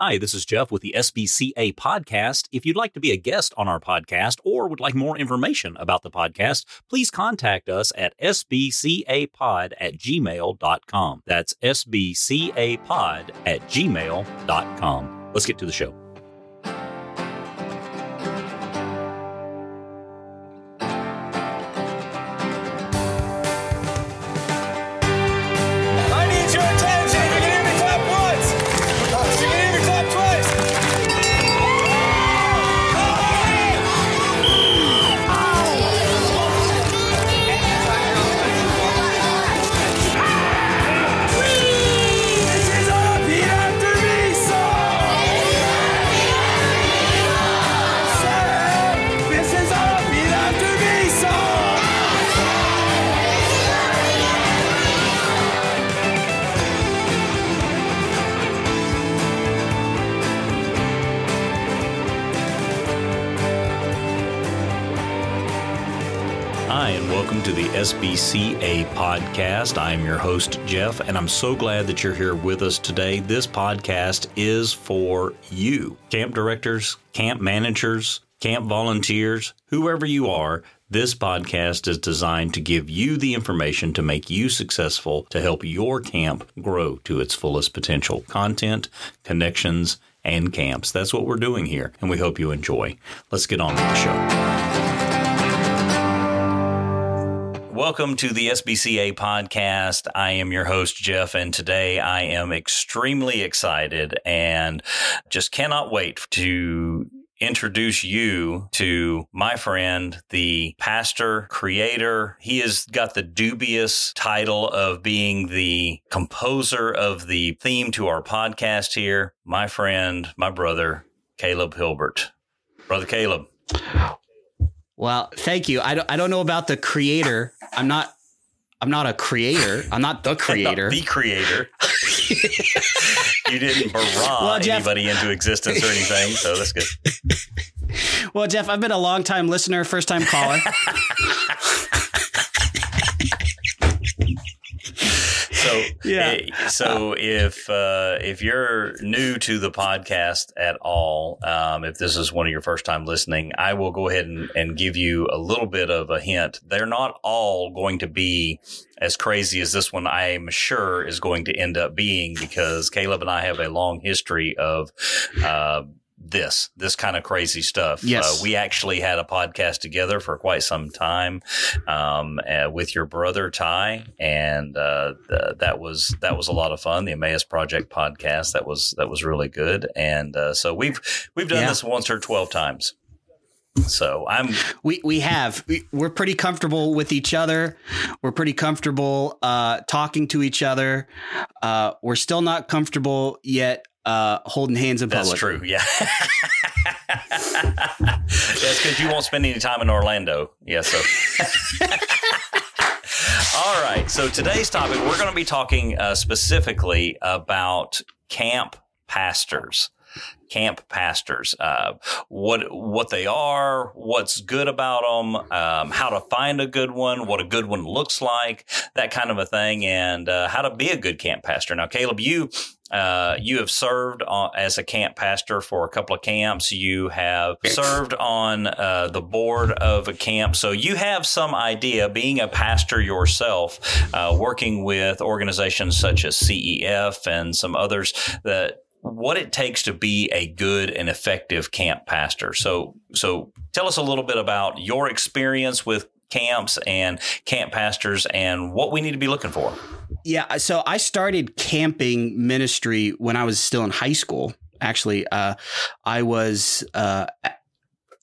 Hi, this is Jeff with the SBCA podcast. If you'd like to be a guest on our podcast or would like more information about the podcast, please contact us at sbcapod at gmail.com. That's sbcapod at gmail.com. Let's get to the show. Podcast. I am your host, Jeff, and I'm so glad that you're here with us today. This podcast is for you, camp directors, camp managers, camp volunteers, whoever you are. This podcast is designed to give you the information to make you successful, to help your camp grow to its fullest potential. Content, connections, and camps. That's what we're doing here, and we hope you enjoy. Let's get on with the show. Welcome to the SBCA podcast. I am your host, Jeff, and today I am extremely excited and just cannot wait to introduce you to my friend, the pastor creator. He has got the dubious title of being the composer of the theme to our podcast here. My friend, my brother, Caleb Hilbert. Brother Caleb. Well, thank you. I don't, I don't know about the creator. I'm not I'm not a creator. I'm not the creator. the creator. you didn't barrage Well, Jeff- anybody into existence or anything, so that's good. well, Jeff, I've been a long time listener, first time caller. So Yeah. eh, so if uh, if you're new to the podcast at all, um, if this is one of your first time listening, I will go ahead and, and give you a little bit of a hint. They're not all going to be as crazy as this one. I am sure is going to end up being because Caleb and I have a long history of. Uh, this this kind of crazy stuff. Yes. Uh, we actually had a podcast together for quite some time um, uh, with your brother Ty, and uh, th- that was that was a lot of fun. The Emmaus Project podcast that was that was really good, and uh, so we've we've done Yeah. this once or twelve times. So I'm we we have we, we're pretty comfortable with each other. We're pretty comfortable uh, talking to each other. Uh, we're still not comfortable yet uh, holding hands in public. that's true. Yeah, that's because you won't spend any time in Orlando. Yeah, so. All right. So today's topic, we're going to be talking uh, specifically about camp pastors. Camp pastors, uh, what what they are, what's good about them, um, how to find a good one, what a good one looks like, that kind of a thing, and uh, how to be a good camp pastor. Now, Caleb, you uh, you have served on, as a camp pastor for a couple of camps. You have served on uh, the board of a camp. So you have some idea, being a pastor yourself, uh, working with organizations such as CEF and some others, that what it takes to be a good and effective camp pastor. So, so tell us a little bit about your experience with camps and camp pastors and what we need to be looking for. Yeah, so I started camping ministry when I was still in high school. Actually, uh, I was uh,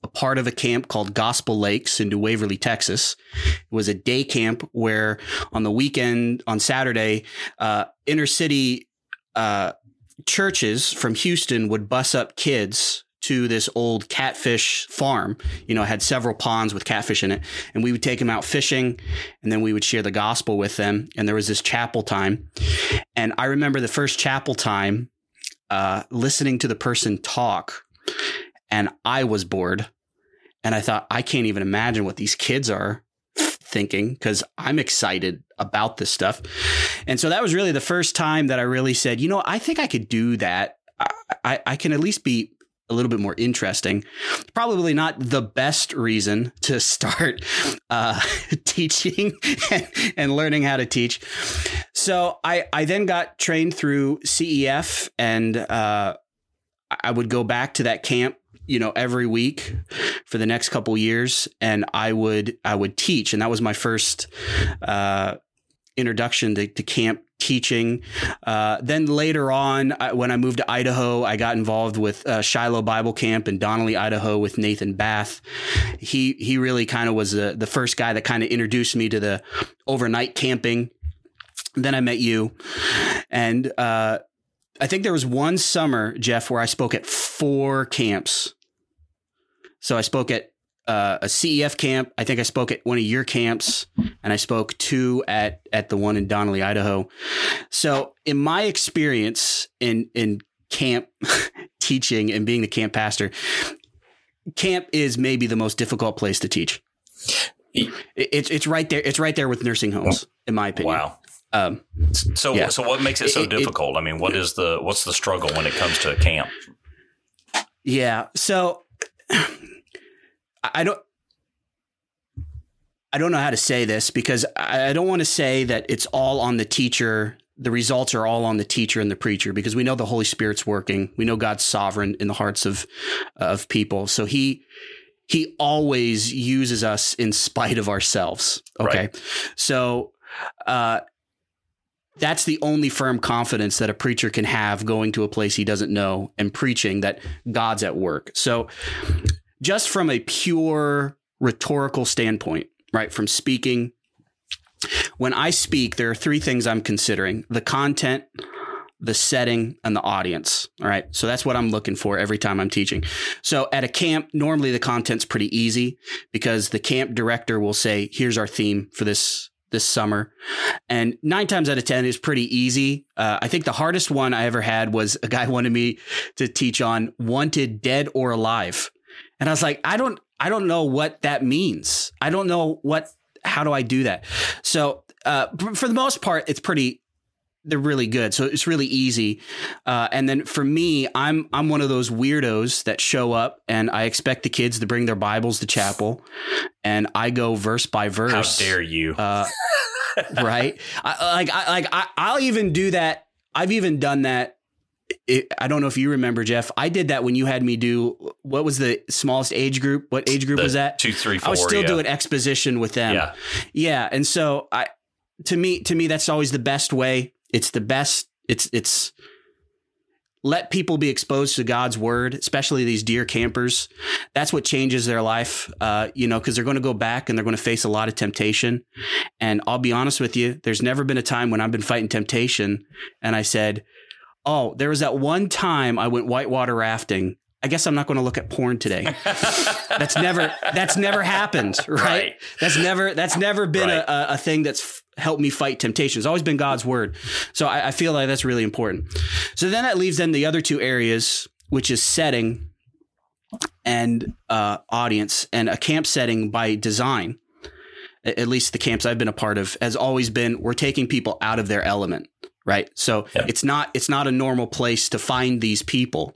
a part of a camp called Gospel Lakes in New Waverly, Texas. It was a day camp where on the weekend, on Saturday, uh, inner city uh, churches from Houston would bus up kids to this old catfish farm. You know, had several ponds with catfish in it. And we would take them out fishing and then we would share the gospel with them. And there was this chapel time. And I remember the first chapel time uh, listening to the person talk. And I was bored. And I thought, I can't even imagine what these kids are thinking because I'm excited about this stuff. And so that was really the first time that I really said, you know, I think I could do that. I, I can at least be a little bit more interesting. Probably not the best reason to start uh, teaching and, and, learning how to teach. So I, I then got trained through CEF and uh, I would go back to that camp you know every week for the next couple years and i would i would teach and that was my first uh, introduction to, to camp teaching. Uh, then later on, I, when I moved to Idaho, I got involved with uh, Shiloh Bible Camp in Donnelly, Idaho, with Nathan Bath. He he really kind of was the the first guy that kind of introduced me to the overnight camping. Then I met you, and uh, I think there was one summer, Jeff, where I spoke at four camps. So I spoke at uh, a CEF camp. I think I spoke at one of your camps, and I spoke two at at the one in Donnelly, Idaho. So, in my experience in in camp teaching and being the camp pastor, camp is maybe the most difficult place to teach. It's it's right there. It's right there with nursing homes, in my opinion. Wow. Um, so yeah. so what makes it so it, difficult? It, I mean, what is the what's the struggle when it comes to a camp? Yeah. So I don't I don't know how to say this because I don't want to say that it's all on the teacher. The results are all on the teacher and the preacher because we know the Holy Spirit's working. We know God's sovereign in the hearts of of people. So he he always uses us in spite of ourselves. Okay. Right. So uh that's the only firm confidence that a preacher can have going to a place he doesn't know and preaching that God's at work. So just from a pure rhetorical standpoint, right? From speaking, when I speak, there are three things I'm considering the content, the setting, and the audience. All right. So that's what I'm looking for every time I'm teaching. So at a camp, normally the content's pretty easy because the camp director will say, here's our theme for this this summer. And nine times out of 10 is pretty easy. Uh, I think the hardest one I ever had was a guy wanted me to teach on wanted dead or alive. And I was like, I don't, I don't know what that means. I don't know what, how do I do that? So, uh, for the most part, it's pretty, they're really good. So it's really easy. Uh, and then for me, I'm, I'm one of those weirdos that show up and I expect the kids to bring their Bibles to chapel and I go verse by verse. How dare you? Uh, right. I, like, I, like, I, I'll even do that. I've even done that it, I don't know if you remember, Jeff. I did that when you had me do what was the smallest age group? What age group the was that? Two, three, four. I was still yeah. doing exposition with them. Yeah, yeah. And so I, to me, to me, that's always the best way. It's the best. It's it's let people be exposed to God's word, especially these dear campers. That's what changes their life, uh, you know, because they're going to go back and they're going to face a lot of temptation. And I'll be honest with you, there's never been a time when I've been fighting temptation and I said, Oh, there was that one time I went whitewater rafting. I guess I'm not going to look at porn today. that's never that's never happened, right? right? That's never that's never been right. a, a thing that's f- helped me fight temptation. It's always been God's word. So I, I feel like that's really important. So then that leaves then the other two areas, which is setting and uh, audience and a camp setting by design. At least the camps I've been a part of has always been we're taking people out of their element right? So yeah. it's not it's not a normal place to find these people.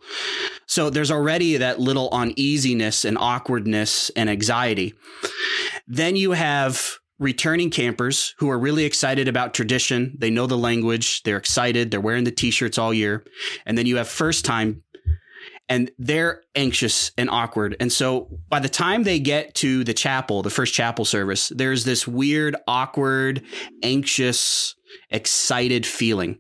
So there's already that little uneasiness and awkwardness and anxiety. Then you have returning campers who are really excited about tradition. They know the language. They're excited. They're wearing the t-shirts all year. And then you have first time and they're anxious and awkward. And so by the time they get to the chapel, the first chapel service, there's this weird, awkward, anxious, excited feeling.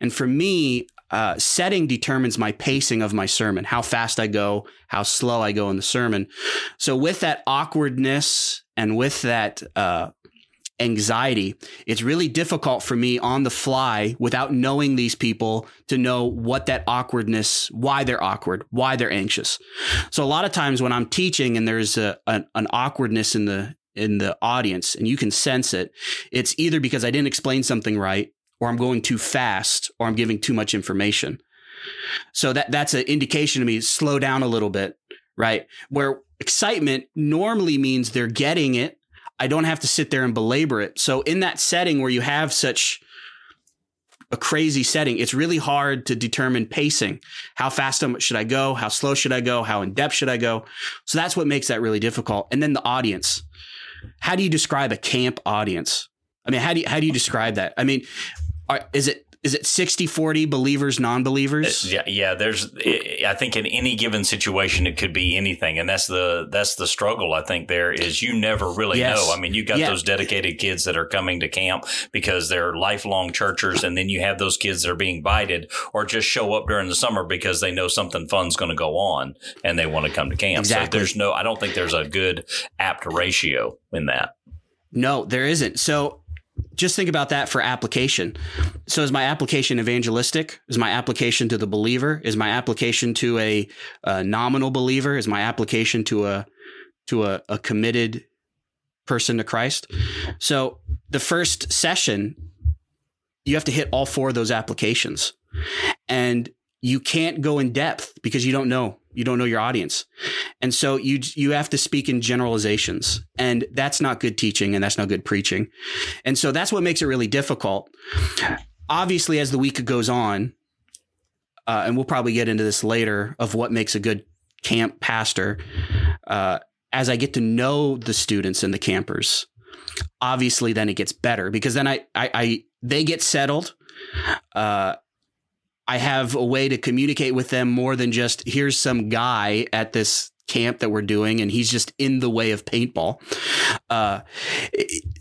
And for me, uh, setting determines my pacing of my sermon, how fast I go, how slow I go in the sermon. So with that awkwardness and with that uh, anxiety, it's really difficult for me on the fly without knowing these people to know what that awkwardness, why they're awkward, why they're anxious. So a lot of times when I'm teaching and there's a, an, an awkwardness in the in the audience and you can sense it. It's either because I didn't explain something right or I'm going too fast or I'm giving too much information. So that that's an indication to me slow down a little bit, right? Where excitement normally means they're getting it. I don't have to sit there and belabor it. So in that setting where you have such a crazy setting. It's really hard to determine pacing. How fast should I go? How slow should I go? How in depth should I go? So that's what makes that really difficult. And then the audience. How do you describe a camp audience? I mean, how do you, how do you describe that? I mean, are, is it is it 60 40 believers non-believers uh, yeah yeah there's i think in any given situation it could be anything and that's the that's the struggle i think there is you never really Yes. know i mean you got Yeah. those dedicated kids that are coming to camp because they're lifelong churchers and then you have those kids that are being invited or just show up during the summer because they know something fun's going to go on and they want to come to camp Exactly. so there's no i don't think there's a good apt ratio in that no there isn't so just think about that for application. So is my application evangelistic? Is my application to the believer? Is my application to a, a nominal believer? Is my application to a to a, a committed person to christ? So the first session you have to hit all four of those applications. And you can't go in depth because you don't know you don't know your audience. And so you you have to speak in generalizations. And that's not good teaching and that's not good preaching. And so that's what makes it really difficult. Obviously as the week goes on uh, and we'll probably get into this later of what makes a good camp pastor uh, as i get to know the students and the campers obviously then it gets better because then i i, I they get settled uh, I have a way to communicate with them more than just here's some guy at this camp that we're doing and he's just in the way of paintball. Uh,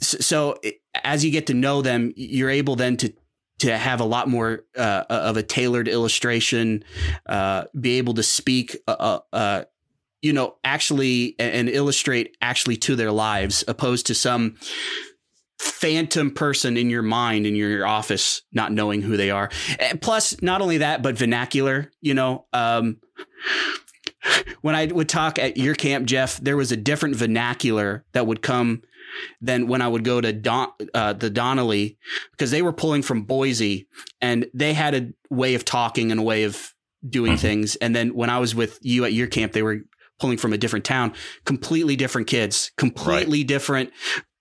so as you get to know them, you're able then to to have a lot more uh, of a tailored illustration, uh, be able to speak, uh, uh, you know, actually and illustrate actually to their lives, opposed to some phantom person in your mind in your office not knowing who they are. And plus not only that but vernacular you know um when i would talk at your camp jeff there was a different vernacular that would come than when i would go to Don, uh, the donnelly because they were pulling from boise and they had a way of talking and a way of doing Mhm. things. And then when i was with you at your camp they were pulling from a different town. Completely different kids. Completely different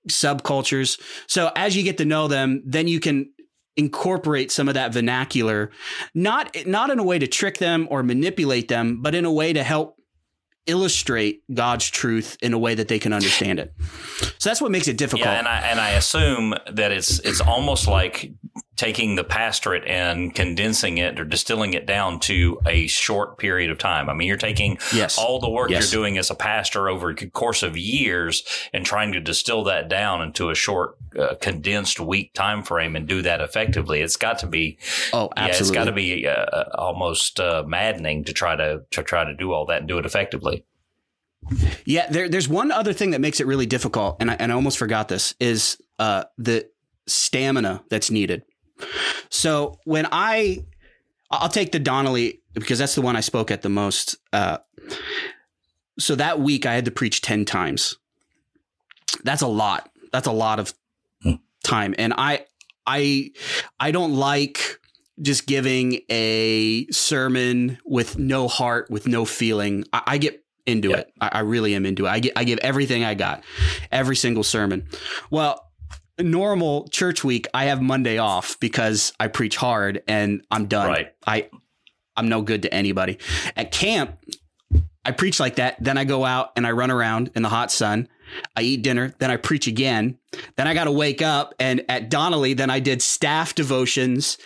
subcultures. So as you get to know them, then you can incorporate some of that vernacular, not not in a way to trick them or manipulate them, but in a way to help illustrate God's truth in a way that they can understand it. So that's what makes it difficult. Yeah, and I and I assume that it's it's almost like taking the pastorate and condensing it or distilling it down to a short period of time. I mean, you're taking yes. all the work Yes. you're doing as a pastor over a course of years and trying to distill that down into a short, uh, condensed week time frame and do that effectively. It's got to be oh, yeah, it's absolutely. got to be uh, almost uh, maddening to try to to try to do all that and do it effectively. Yeah, there, there's one other thing that makes it really difficult, and I, and I almost forgot this is uh, the stamina that's needed. So when I, I'll take the Donnelly because that's the one I spoke at the most. Uh, so that week I had to preach ten times. That's a lot. That's a lot of Hmm. time, and I, I, I don't like just giving a sermon with no heart, with no feeling. I, I get into Yeah. it. I, I really am into it. I get, I give everything I got, every single sermon. Well, normal church week, I have Monday off because I preach hard and I'm done. Right. I, I'm no good to anybody. At camp, I preach like that. Then I go out and I run around in the hot sun. I eat dinner. Then I preach again. Then I got to wake up. And at Donnelly, then I did staff devotions.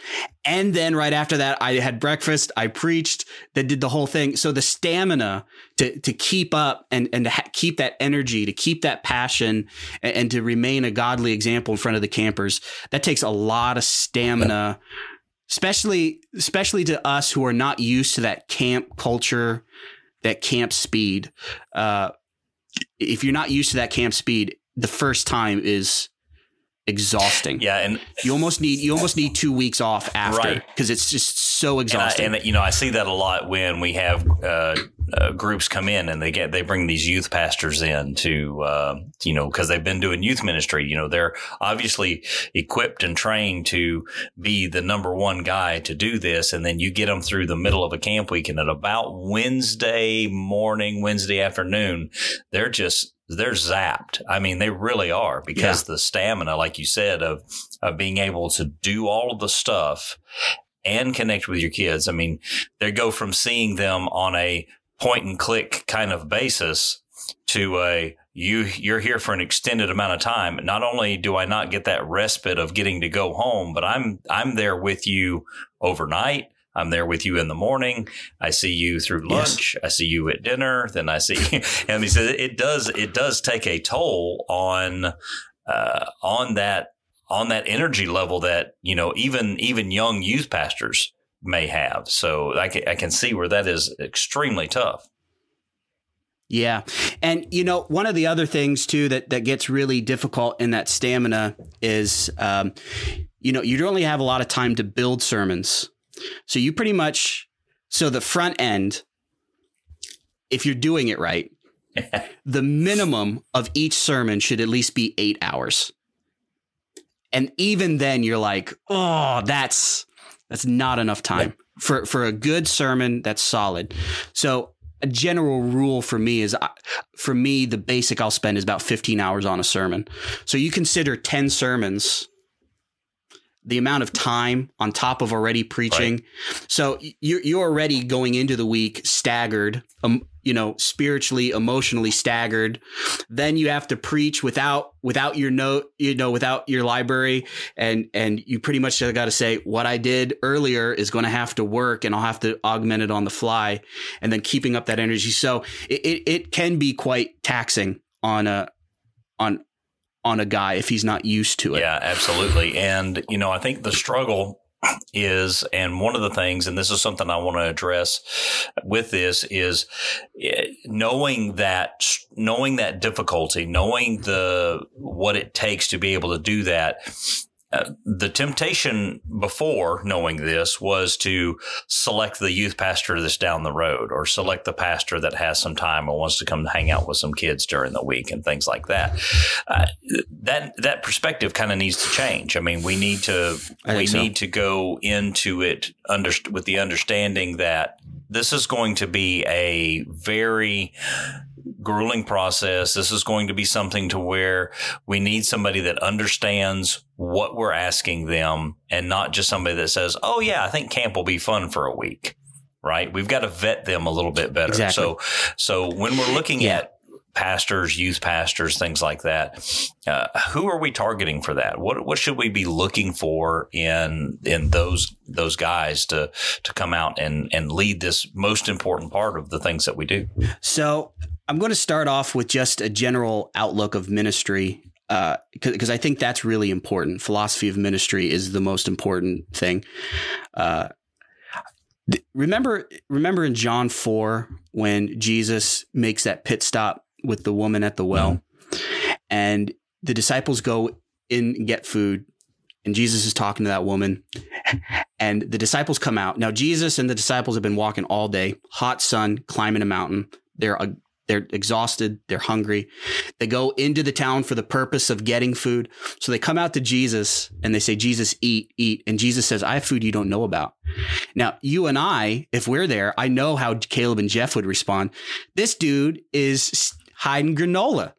And then right after that, I had breakfast. I preached. Then did the whole thing. So the stamina to to keep up and and to ha- keep that energy, to keep that passion, and, and to remain a godly example in front of the campers, that takes a lot of stamina. Especially, especially to us who are not used to that camp culture, that camp speed. Uh, if you're not used to that camp speed, the first time is exhausting. Yeah, and You almost need you almost need two weeks off after Right. because it's just so and, I, exhausting. and you know I see that a lot when we have uh, uh, groups come in and they get they bring these youth pastors in to uh, you know because they've been doing youth ministry. You know they're obviously equipped and trained to be the number one guy to do this, and then you get them through the middle of a camp week, and at about Wednesday morning, Wednesday afternoon, they're just they're zapped. I mean, they really are because the stamina, like you said, of of being able to do all of the stuff and connect with your kids. I mean, they go from seeing them on a point and click kind of basis to a you you're here for an extended amount of time. Not only do I not get that respite of getting to go home, but I'm I'm there with you overnight. I'm there with you in the morning. I see you through lunch. Yes. I see you at dinner. Then I see, and he says it does it does take a toll on uh, on that on that energy level that you know even even young youth pastors may have. So I can, I can see where that is extremely tough. Yeah. And you know, one of the other things too that that gets really difficult in that stamina is um, you know, you don't only have a lot of time to build sermons. So you pretty much so the front end if you're doing it right, the minimum of each sermon should at least be 8 hours. And even then you're like, "Oh, that's that's not enough time." For, for a good sermon that's solid. So a general rule for me is uh, for me the basic I'll spend is about 15 hours on a sermon. So you consider 10 sermons the amount of time on top of already preaching. Right. So you're you're already going into the week staggered, um, you know, spiritually, emotionally staggered. Then you have to preach without without your note, you know, without your library, and and you pretty much got to say what I did earlier is going to have to work, and I'll have to augment it on the fly, and then keeping up that energy. So it it, it can be quite taxing on a on on a guy if he's not used to it. Yeah, absolutely. And, you know, I think the struggle is, and one of the things, and this is something I want to address with this is eh, knowing that, knowing that difficulty, knowing the, what it takes to be able to do that uh, the temptation before knowing this was to select the youth pastor that's down the road or select the pastor that has some time or wants to come hang out with some kids during the week and things like that. Uh, that that perspective kind of needs to change. I mean, we need to we so. need to go into it under, with the understanding that this is going to be a very grueling process. This is going to be something to where we need somebody that understands what we're asking them and not just somebody that says, Oh yeah, I think camp will be fun for a week. Right. We've got to vet them a little bit better. Exactly. So, so when we're looking yeah. at pastors, youth pastors, things like that. Uh, who are we targeting for that? What what should we be looking for in in those those guys to to come out and and lead this most important part of the things that we do? So I'm going to start off with just a general outlook of ministry because uh, I think that's really important. Philosophy of ministry is the most important thing. Uh, remember, remember in John four when Jesus makes that pit stop with the woman at the well, mm-hmm. and the disciples go in and get food, and Jesus is talking to that woman, and the disciples come out. Now Jesus and the disciples have been walking all day, hot sun, climbing a mountain. They're they're exhausted. They're hungry. They go into the town for the purpose of getting food. So they come out to Jesus and they say, Jesus, eat, eat. And Jesus says, I have food you don't know about. Now, you and I, if we're there, I know how Caleb and Jeff would respond. This dude is hiding granola.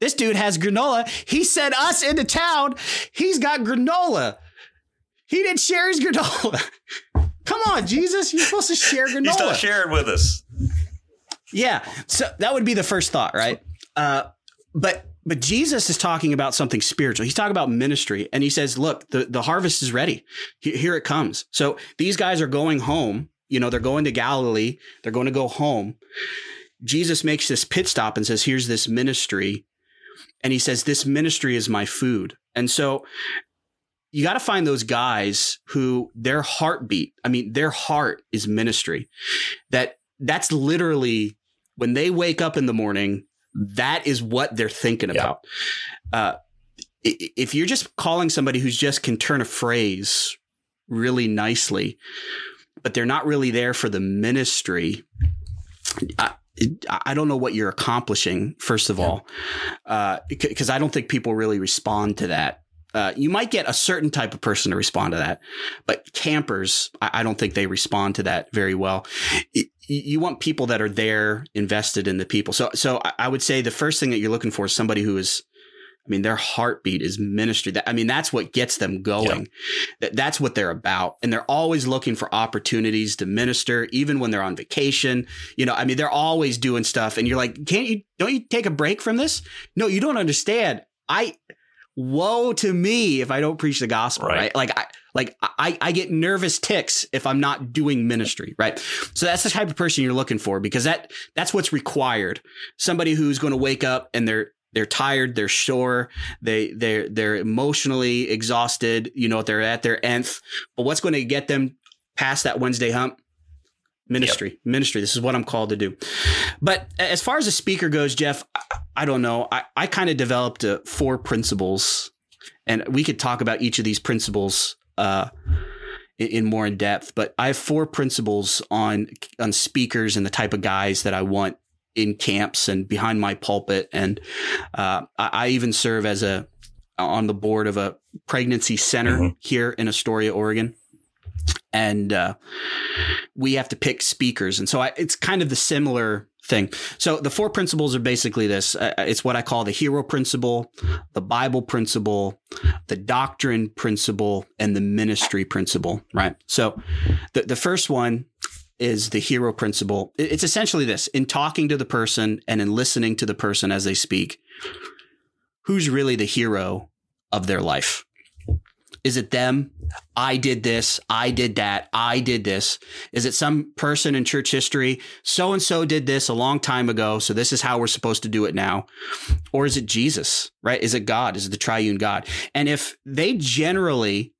This dude has granola. He sent us into town. He's got granola. He didn't share his granola. Come on, Jesus. You're supposed to share granola. He's not sharing with us. Yeah. So that would be the first thought, right? Uh, but but Jesus is talking about something spiritual. He's talking about ministry, and he says, "Look, the the harvest is ready. Here it comes." So these guys are going home. You know, they're going to Galilee. They're going to go home. Jesus makes this pit stop and says, "Here's this ministry," and he says, "This ministry is my food." And so you got to find those guys who their heartbeat, I mean, their heart is ministry. That that's literally when they wake up in the morning, that is what they're thinking yep. about. Uh, if you're just calling somebody who's just can turn a phrase really nicely, but they're not really there for the ministry, I, I don't know what you're accomplishing, first of yeah. all, because uh, I don't think people really respond to that. Uh, you might get a certain type of person to respond to that, but campers, I, I, don't think they respond to that very well. you, you want people that are there invested in the people. So, so I would say the first thing that you're looking for is somebody who is, I mean, their heartbeat is ministry. I mean, that's what gets them going. That, that's what they're about. And they're always looking for opportunities to minister, even when they're on vacation. You know, I mean, they're always doing stuff. And you're like, can't you, don't you take a break from this? No, you don't understand. I, woe to me if I don't preach the gospel, right? Right. Like I like I, I get nervous ticks if I'm not doing ministry, right? So that's the type of person you're looking for because that that's what's required. Somebody who's going to wake up and they're they're tired, they're sore, they they're they're emotionally exhausted, you know, they're at their nth. But what's going to get them past that Wednesday hump? Ministry, ministry. This is what I'm called to do. But as far as a speaker goes, Jeff, I, I don't know. I, I kind of developed uh, four principles, and we could talk about each of these principles uh, in, in more in depth. But I have four principles on on speakers and the type of guys that I want in camps and behind my pulpit. And uh, I, I even serve as a on the board of a pregnancy center Mhm. here in Astoria, Oregon. And uh, we have to pick speakers. And so I, it's kind of the similar thing. So the four principles are basically this uh, it's what I call the hero principle, the Bible principle, the doctrine principle, and the ministry principle, right? So the, the first one is the hero principle. It's essentially this in talking to the person and in listening to the person as they speak, who's really the hero of their life? Is it them? I did this. I did that. I did this. Is it some person in church history? So and so did this a long time ago. So this is how we're supposed to do it now. Or is it Jesus, right? Is it God? Is it the triune God? And if they generally,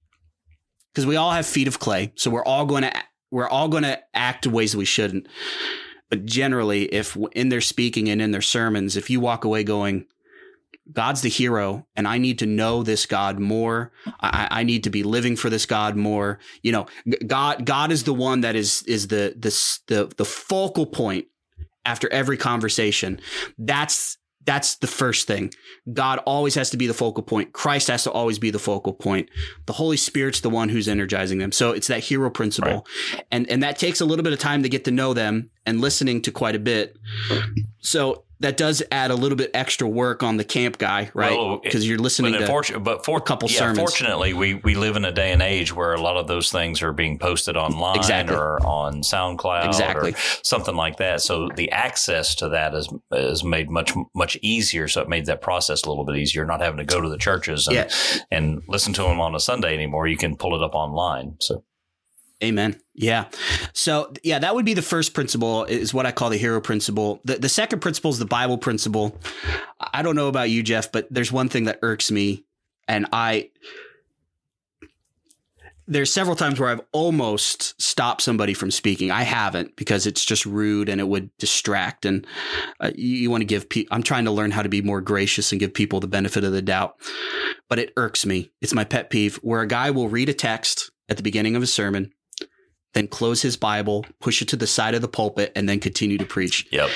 because we all have feet of clay, so we're all going to, we're all going to act ways we shouldn't. But generally, if in their speaking and in their sermons, if you walk away going, God's the hero, and I need to know this God more. I, I need to be living for this God more. You know, God, God is the one that is is the the the the focal point after every conversation. That's that's the first thing. God always has to be the focal point. Christ has to always be the focal point. The Holy Spirit's the one who's energizing them. So it's that hero principle. And and that takes a little bit of time to get to know them and listening to quite a bit. So that does add a little bit extra work on the camp guy, right? Well, Because you're listening But, to but for, a couple yeah, sermons. Fortunately, we, we live in a day and age where a lot of those things are being posted online Exactly. or on SoundCloud Exactly. or something like that. So the access to that is is made much much easier. So it made that process a little bit easier, not having to go to the churches and, Yeah. and listen to them on a Sunday anymore. You can pull it up online. So Amen. Yeah. So yeah, that would be the first principle is what I call the hero principle. The the second principle is the Bible principle. I don't know about you, Jeff, but there's one thing that irks me, and I there's several times where I've almost stopped somebody from speaking. I haven't because it's just rude and it would distract. And uh, you, you want to give people. I'm trying to learn how to be more gracious and give people the benefit of the doubt. But it irks me. It's my pet peeve where a guy will read a text at the beginning of a sermon then close his Bible, push it to the side of the pulpit, and then continue to preach. yep,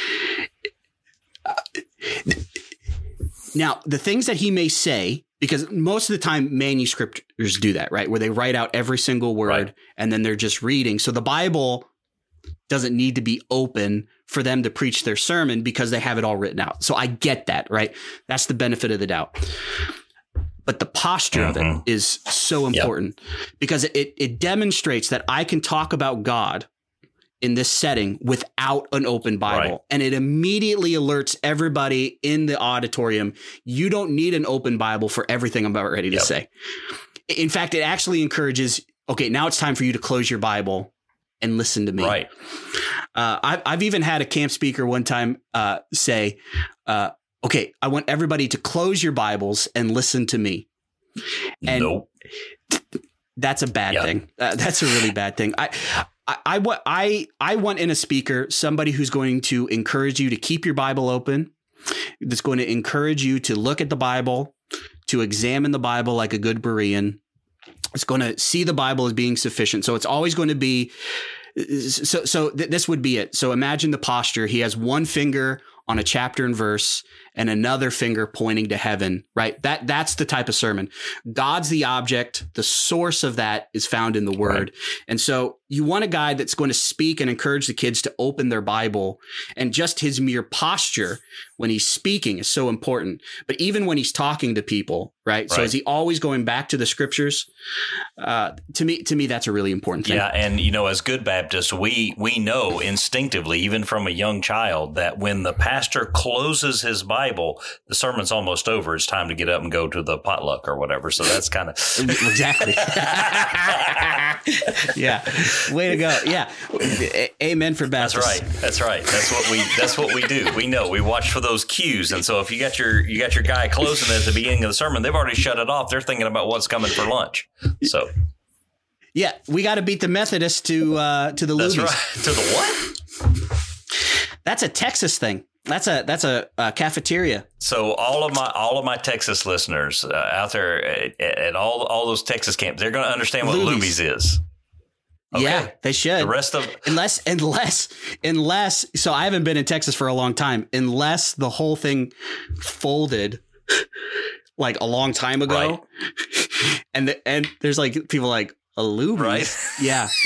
Now, the things that he may say, because most of the time manuscripters do that, right? Where they write out every single word Right. and then they're just reading. So the Bible doesn't need to be open for them to preach their sermon because they have it all written out. So I get that, right? That's the benefit of the doubt. But the posture of it Mhm. is so important because it, it demonstrates that I can talk about God in this setting without an open Bible. Right. And it immediately alerts everybody in the auditorium you don't need an open Bible for everything I'm about ready to Yep. say. In fact, it actually encourages okay, now it's time for you to close your Bible and listen to me. right. Uh, I've, I've even had a camp speaker one time uh, say, uh, okay, I want everybody to close your Bibles and listen to me. And nope. that's a bad Yeah. thing. Uh, that's a really bad thing. I, I, I, wa- I, I want in a speaker somebody who's going to encourage you to keep your Bible open. That's going to encourage you to look at the Bible, to examine the Bible like a good Berean. It's going to see the Bible as being sufficient. So it's always going to be. So, so th- this would be it. So imagine the posture. He has one finger on a chapter and verse and another finger pointing to heaven, right? That, that's the type of sermon. God's the object. The source of that is found in the word. And so you want a guy that's going to speak and encourage the kids to open their Bible, and just his mere posture when he's speaking is so important. But even when he's talking to people, right? So is he always going back to the scriptures? Uh, to me, to me, that's a really important thing. Yeah, and you know, as good Baptists, we we know instinctively, even from a young child, that when the pastor closes his Bible, the sermon's almost over. It's time to get up and go to the potluck or whatever. So that's kind of exactly. yeah. Way to go. Yeah. Amen for That's right. That's right. That's what we. That's what we do. We know. We watch for those cues, and so if you got your you got your guy closing at the beginning of the sermon, they've already shut it off. They're thinking about what's coming for lunch. So Yeah, we got to beat the Methodists to uh, to the that's right. To the what? That's a Texas thing. That's a that's a, uh cafeteria. So all of my all of my Texas listeners uh, out there at, at all all those Texas camps, they're going to understand what Luby's. Luby's is. Okay. Yeah, they should. The rest of unless unless unless so I haven't been in Texas for a long time. Unless the whole thing folded like a long time ago, Right. and the, and there's like people like a Luby's. Right. Yeah.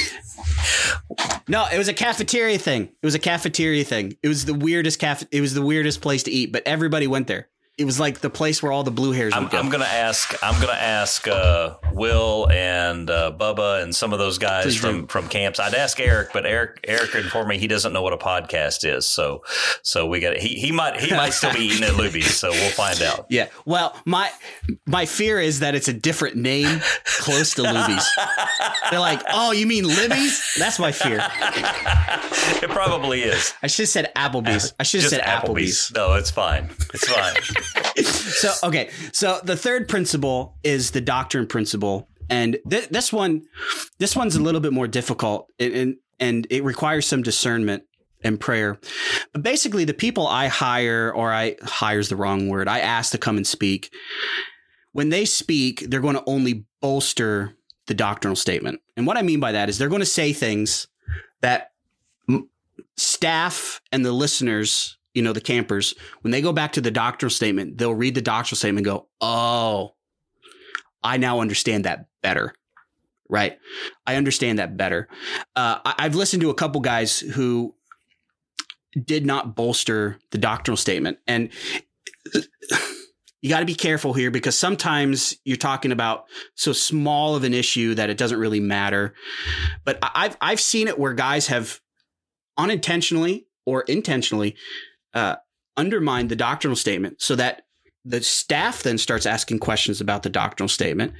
No, it was a cafeteria thing. It was a cafeteria thing. It was the weirdest caf. It was the weirdest place to eat, but everybody went there. It was like the place where all the blue hairs I'm, would go. I'm going to ask. I'm to ask uh, Will and uh, Bubba and some of those guys Please from do. from camps. I'd ask Eric, but Eric Eric informed me he doesn't know what a podcast is. So so we got he he might he might still be eating at Luby's. So we'll find out. yeah. Well, my my fear is that it's a different name close to Luby's. They're like, oh, you mean Libby's? That's my fear. It probably is. I should have said Applebee's. I should have said Applebee's. No, it's fine. It's fine. So okay, so the third principle is the doctrine principle, and th- this one, this one's a little bit more difficult, and and, and it requires some discernment and prayer. But basically, the people I hire, or I hires the wrong word, I ask to come and speak. When they speak, they're going to only bolster the doctrinal statement, and what I mean by that is they're going to say things that staff and the listeners, you know, the campers, when they go back to the doctrinal statement, they'll read the doctrinal statement and go, Oh, I now understand that better. Right. I understand that better. Uh, I, I've listened to a couple guys who did not bolster the doctrinal statement. And you got to be careful here because sometimes you're talking about so small of an issue that it doesn't really matter. But I've I've seen it where guys have unintentionally or intentionally uh, undermined the doctrinal statement so that the staff then starts asking questions about the doctrinal statement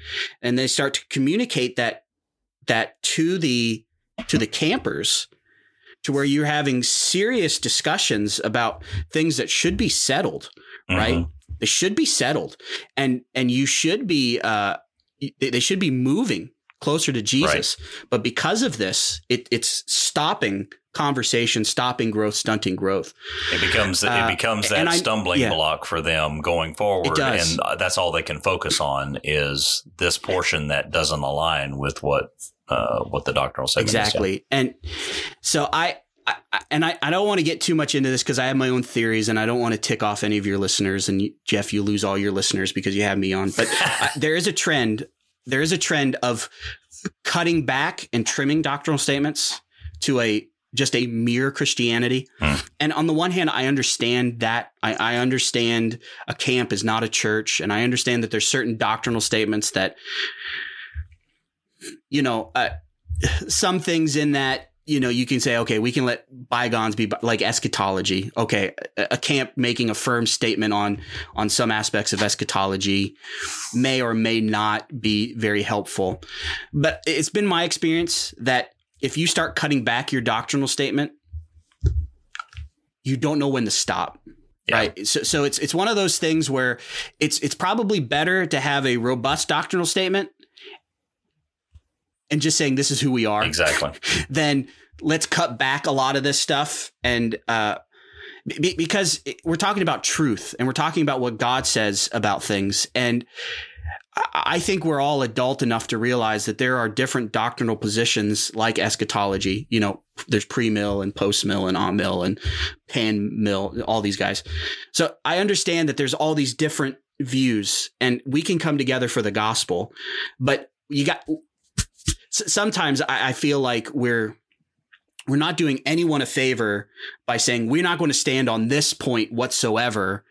and they start to communicate that that to the to the campers to where you're having serious discussions about things that should be settled right? Mhm. they should be settled and and you should be uh they they should be moving closer to jesus. But because of this it, it's stopping conversation stopping growth stunting growth It becomes Uh, it becomes that I- stumbling yeah. block for them going forward, It does. and uh, that's all they can focus on is this portion that doesn't align with what uh, what the doctrinal statement is. exactly and so i I, I- and I, I don't want to get too much into this because I have my own theories and I don't want to tick off any of your listeners. And you, Jeff, you lose all your listeners because you have me on. But I, there is a trend. There is a trend of cutting back and trimming doctrinal statements to a just a mere Christianity. Hmm. And on the one hand, I understand that. I, I understand a camp is not a church, and I understand that there's certain doctrinal statements that, you know, uh, some things in that you know you can say okay we can let bygones be like eschatology okay a, a camp making a firm statement on on some aspects of eschatology may or may not be very helpful but it's been my experience that if you start cutting back your doctrinal statement you don't know when to stop Yeah. Right. So, so it's it's one of those things where it's it's probably better to have a robust doctrinal statement and just saying this is who we are Exactly. then let's cut back a lot of this stuff and uh be- because we're talking about truth and we're talking about what God says about things and I- think we're all adult enough to realize that there are different doctrinal positions like eschatology. You know, there's pre-mill and post-mill and a-mill and pan-mill, all these guys. So I understand that there's all these different views and we can come together for the gospel, but you got sometimes I, feel like we're we're not doing anyone a favor by saying we're not going to stand on this point whatsoever,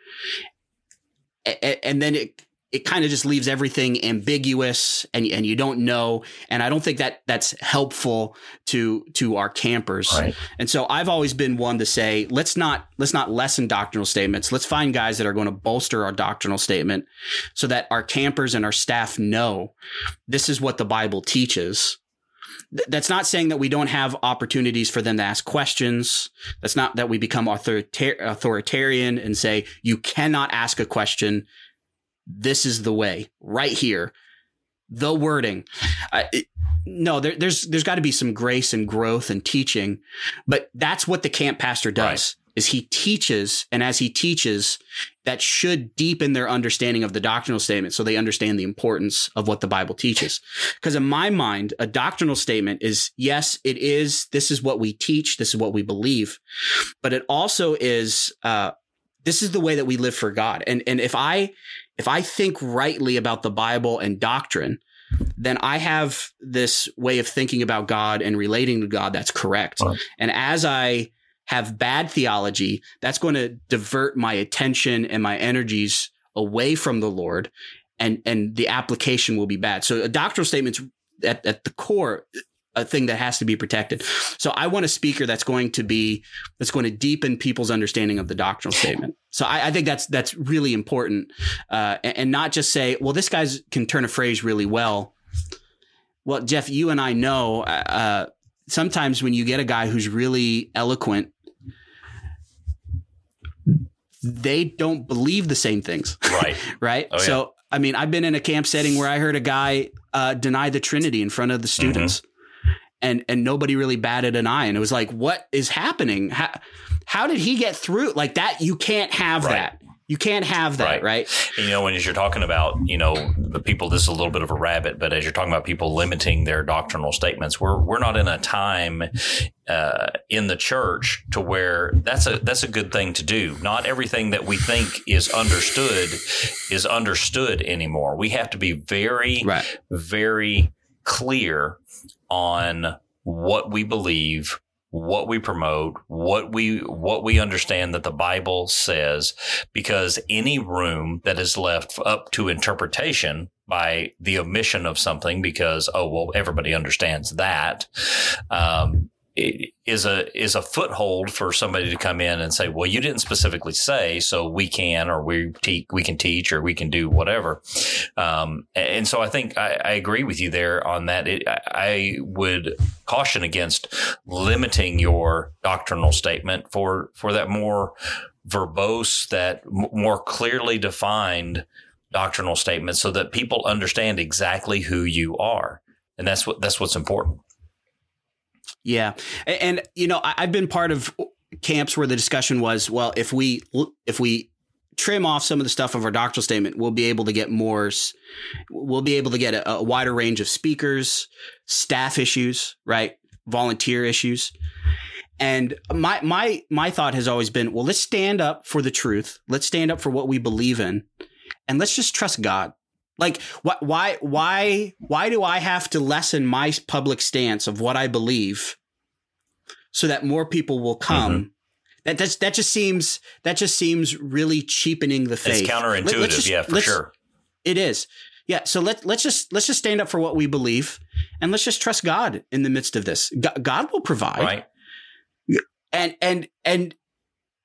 and then it it kind of just leaves everything ambiguous and and you don't know and I don't think that that's helpful to to our campers. Right. And so I've always been one to say, let's not let's not lessen doctrinal statements. Let's find guys that are going to bolster our doctrinal statement so that our campers and our staff know this is what the Bible teaches. Th- That's not saying that we don't have opportunities for them to ask questions. That's not that we become authorita- authoritarian and say, you cannot ask a question. This is the way right here. The wording. I, it- no, there, there's there's got to be some grace and growth and teaching, but that's what the camp pastor does. Is he teaches, and as he teaches, that should deepen their understanding of the doctrinal statement, so they understand the importance of what the Bible teaches. Because in my mind, a doctrinal statement is yes, it is. This is what we teach. This is what we believe, but it also is. Uh, this is the way that we live for God. And and if I if I think rightly about the Bible and doctrine, then I have this way of thinking about God and relating to God that's correct. Right. And as I have bad theology, that's going to divert my attention and my energies away from the Lord and and the application will be bad. So a doctrinal statement's at, at the core a thing that has to be protected. So I want a speaker that's going to be that's going to deepen people's understanding of the doctrinal statement. So I, I think that's that's really important, uh, and, and not just say, well, this guy's can turn a phrase really well. Well, Jeff, you and I know uh, sometimes when you get a guy who's really eloquent, they don't believe the same things Right. right? Oh, yeah. So, I mean, I've been in a camp setting where I heard a guy uh, deny the Trinity in front of the students, Mm-hmm. And and nobody really batted an eye, and it was like, what is happening? How, how did he get through like that? You can't have Right. that. You can't have that, Right. right? And, you know, when as you're talking about, you know, the people, this is a little bit of a rabbit, but as you're talking about people limiting their doctrinal statements, we're we're not in a time uh, in the church to where that's a that's a good thing to do. Not everything that we think is understood is understood anymore. We have to be very Right. very clear on what we believe, what we promote, what we what we understand that the Bible says because any room that is left up to interpretation by the omission of something because oh well everybody understands that um, is a is a foothold for somebody to come in and say well you didn't specifically say so we can or we te- we can teach or we can do whatever. Um, and so I think I, I agree with you there on that. It, I, would caution against limiting your doctrinal statement for for that more verbose that more clearly defined doctrinal statement so that people understand exactly who you are. And that's what that's what's important Yeah, and, you know, I've been part of camps where the discussion was, well, if we if we trim off some of the stuff of our doctrinal statement, we'll be able to get more. We'll be able to get a, a wider range of speakers, staff issues, right, volunteer issues. And my my my thought has always been, well, let's stand up for the truth. Let's stand up for what we believe in, and let's just trust God. Like why why why why do I have to lessen my public stance of what I believe so that more people will mm-hmm. come? That that's, that just seems that just seems really cheapening the faith. it's counterintuitive Let- just- yeah for sure It is. Yeah, so let let's just let's just stand up for what we believe and let's just trust God in the midst of this. Go- God will provide right and and and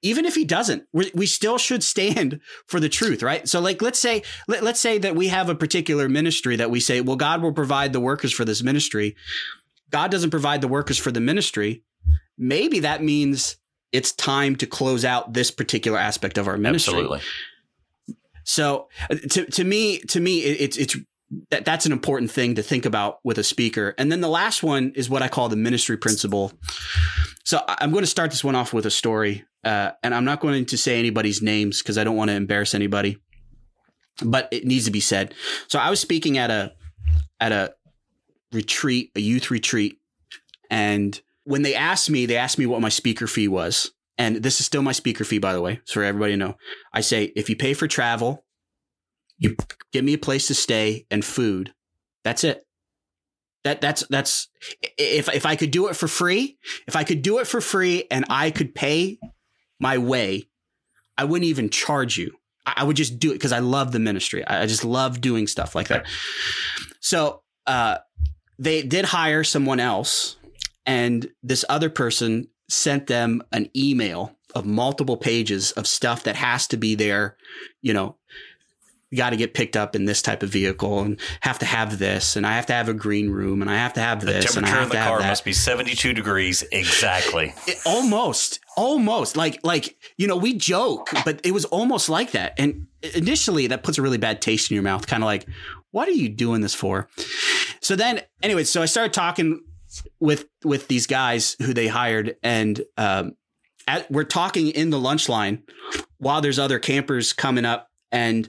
even if he doesn't we, we still should stand for the truth right? So like let's say let, let's say that we have a particular ministry that we say well god will provide the workers for this ministry. God doesn't provide the workers for the ministry. Maybe that means it's time to close out this particular aspect of our ministry. Absolutely. So uh, to to me to me it, it's it's that that's an important thing to think about with a speaker. And then the last one is what I call the ministry principle. So I'm going to start this one off with a story, uh, and I'm not going to say anybody's names because I don't want to embarrass anybody, but it needs to be said. So I was speaking at a at a retreat, a youth retreat, and when they asked me, they asked me what my speaker fee was. And this is still my speaker fee, by the way, so for everybody to know. I say, if you pay for travel, you give me a place to stay and food. That's it. That that's that's if if I could do it for free, if I could do it for free and I could pay my way, I wouldn't even charge you. I, I would just do it because I love the ministry. I, I just love doing stuff like that. So uh, they did hire someone else, and this other person sent them an email of multiple pages of stuff that has to be there, you know, got to get picked up in this type of vehicle and have to have this and I have to have a green room and I have to have The this and I temperature in the car must be 72 degrees exactly. It- almost almost like like you know we joke but it was almost like that and initially that puts a really bad taste in your mouth kind of like what are you doing this for so then anyway so i started talking with with these guys who they hired and um at, we're talking in the lunch line while there's other campers coming up and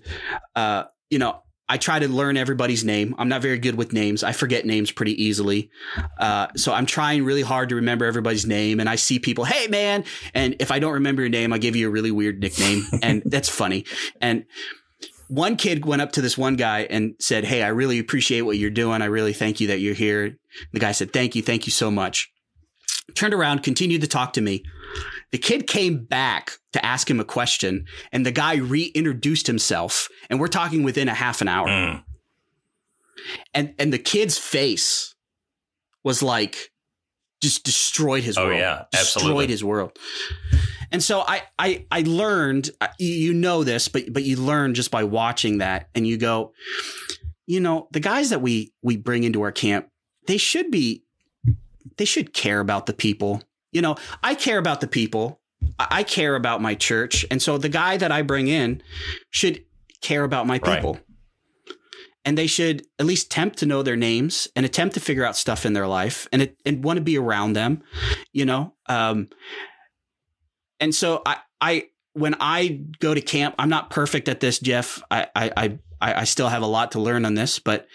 uh you know I try to learn everybody's name. I'm not very good with names. I forget names pretty easily. Uh, so I'm trying really hard to remember everybody's name. And I see people, hey man. And if I don't remember your name, I give you a really weird nickname. and that's funny. And one kid went up to this one guy and said, Hey, I really appreciate what you're doing. I really thank you that you're here. The guy said, Thank you. Thank you so much. Turned around, continued to talk to me. The kid came back to ask him a question, and the guy reintroduced himself. And we're talking within a half an hour Mm. and and the kid's face was like just destroyed his Oh, world. yeah, destroyed absolutely. his world. And so I I I learned you- you know this, but but you learn just by watching that, and you go, you know, the guys that we we bring into our camp, they should be, they should care about the people. You know, I care about the people. I care about my church, and so the guy that I bring in should care about my Right. people and they should at least attempt to know their names and attempt to figure out stuff in their life and it, and want to be around them, you know. Um, and so I I when I go to camp, I'm not perfect at this, Jeff. I I I, I still have a lot to learn on this, but